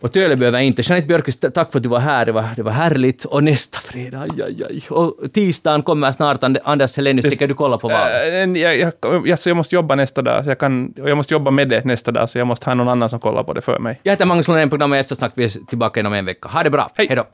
Och Töle behöver inte. Jeanette Björkqvist, tack för att du var här. Det var, det var härligt. Och nästa fredag, aj, aj, aj. Och tisdagen kommer snart. Anders Helenius, tänker du kolla på vad? Äh, jag, jag, jag, jag, måste jobba nästa dag. Så jag, kan, jag måste jobba med det nästa dag, så jag måste ha någon annan som kollar på det för mig. Jag heter Magnus Lundén, programmet Eftersnack. Vi är tillbaka inom en vecka. Ha det bra. Hej då.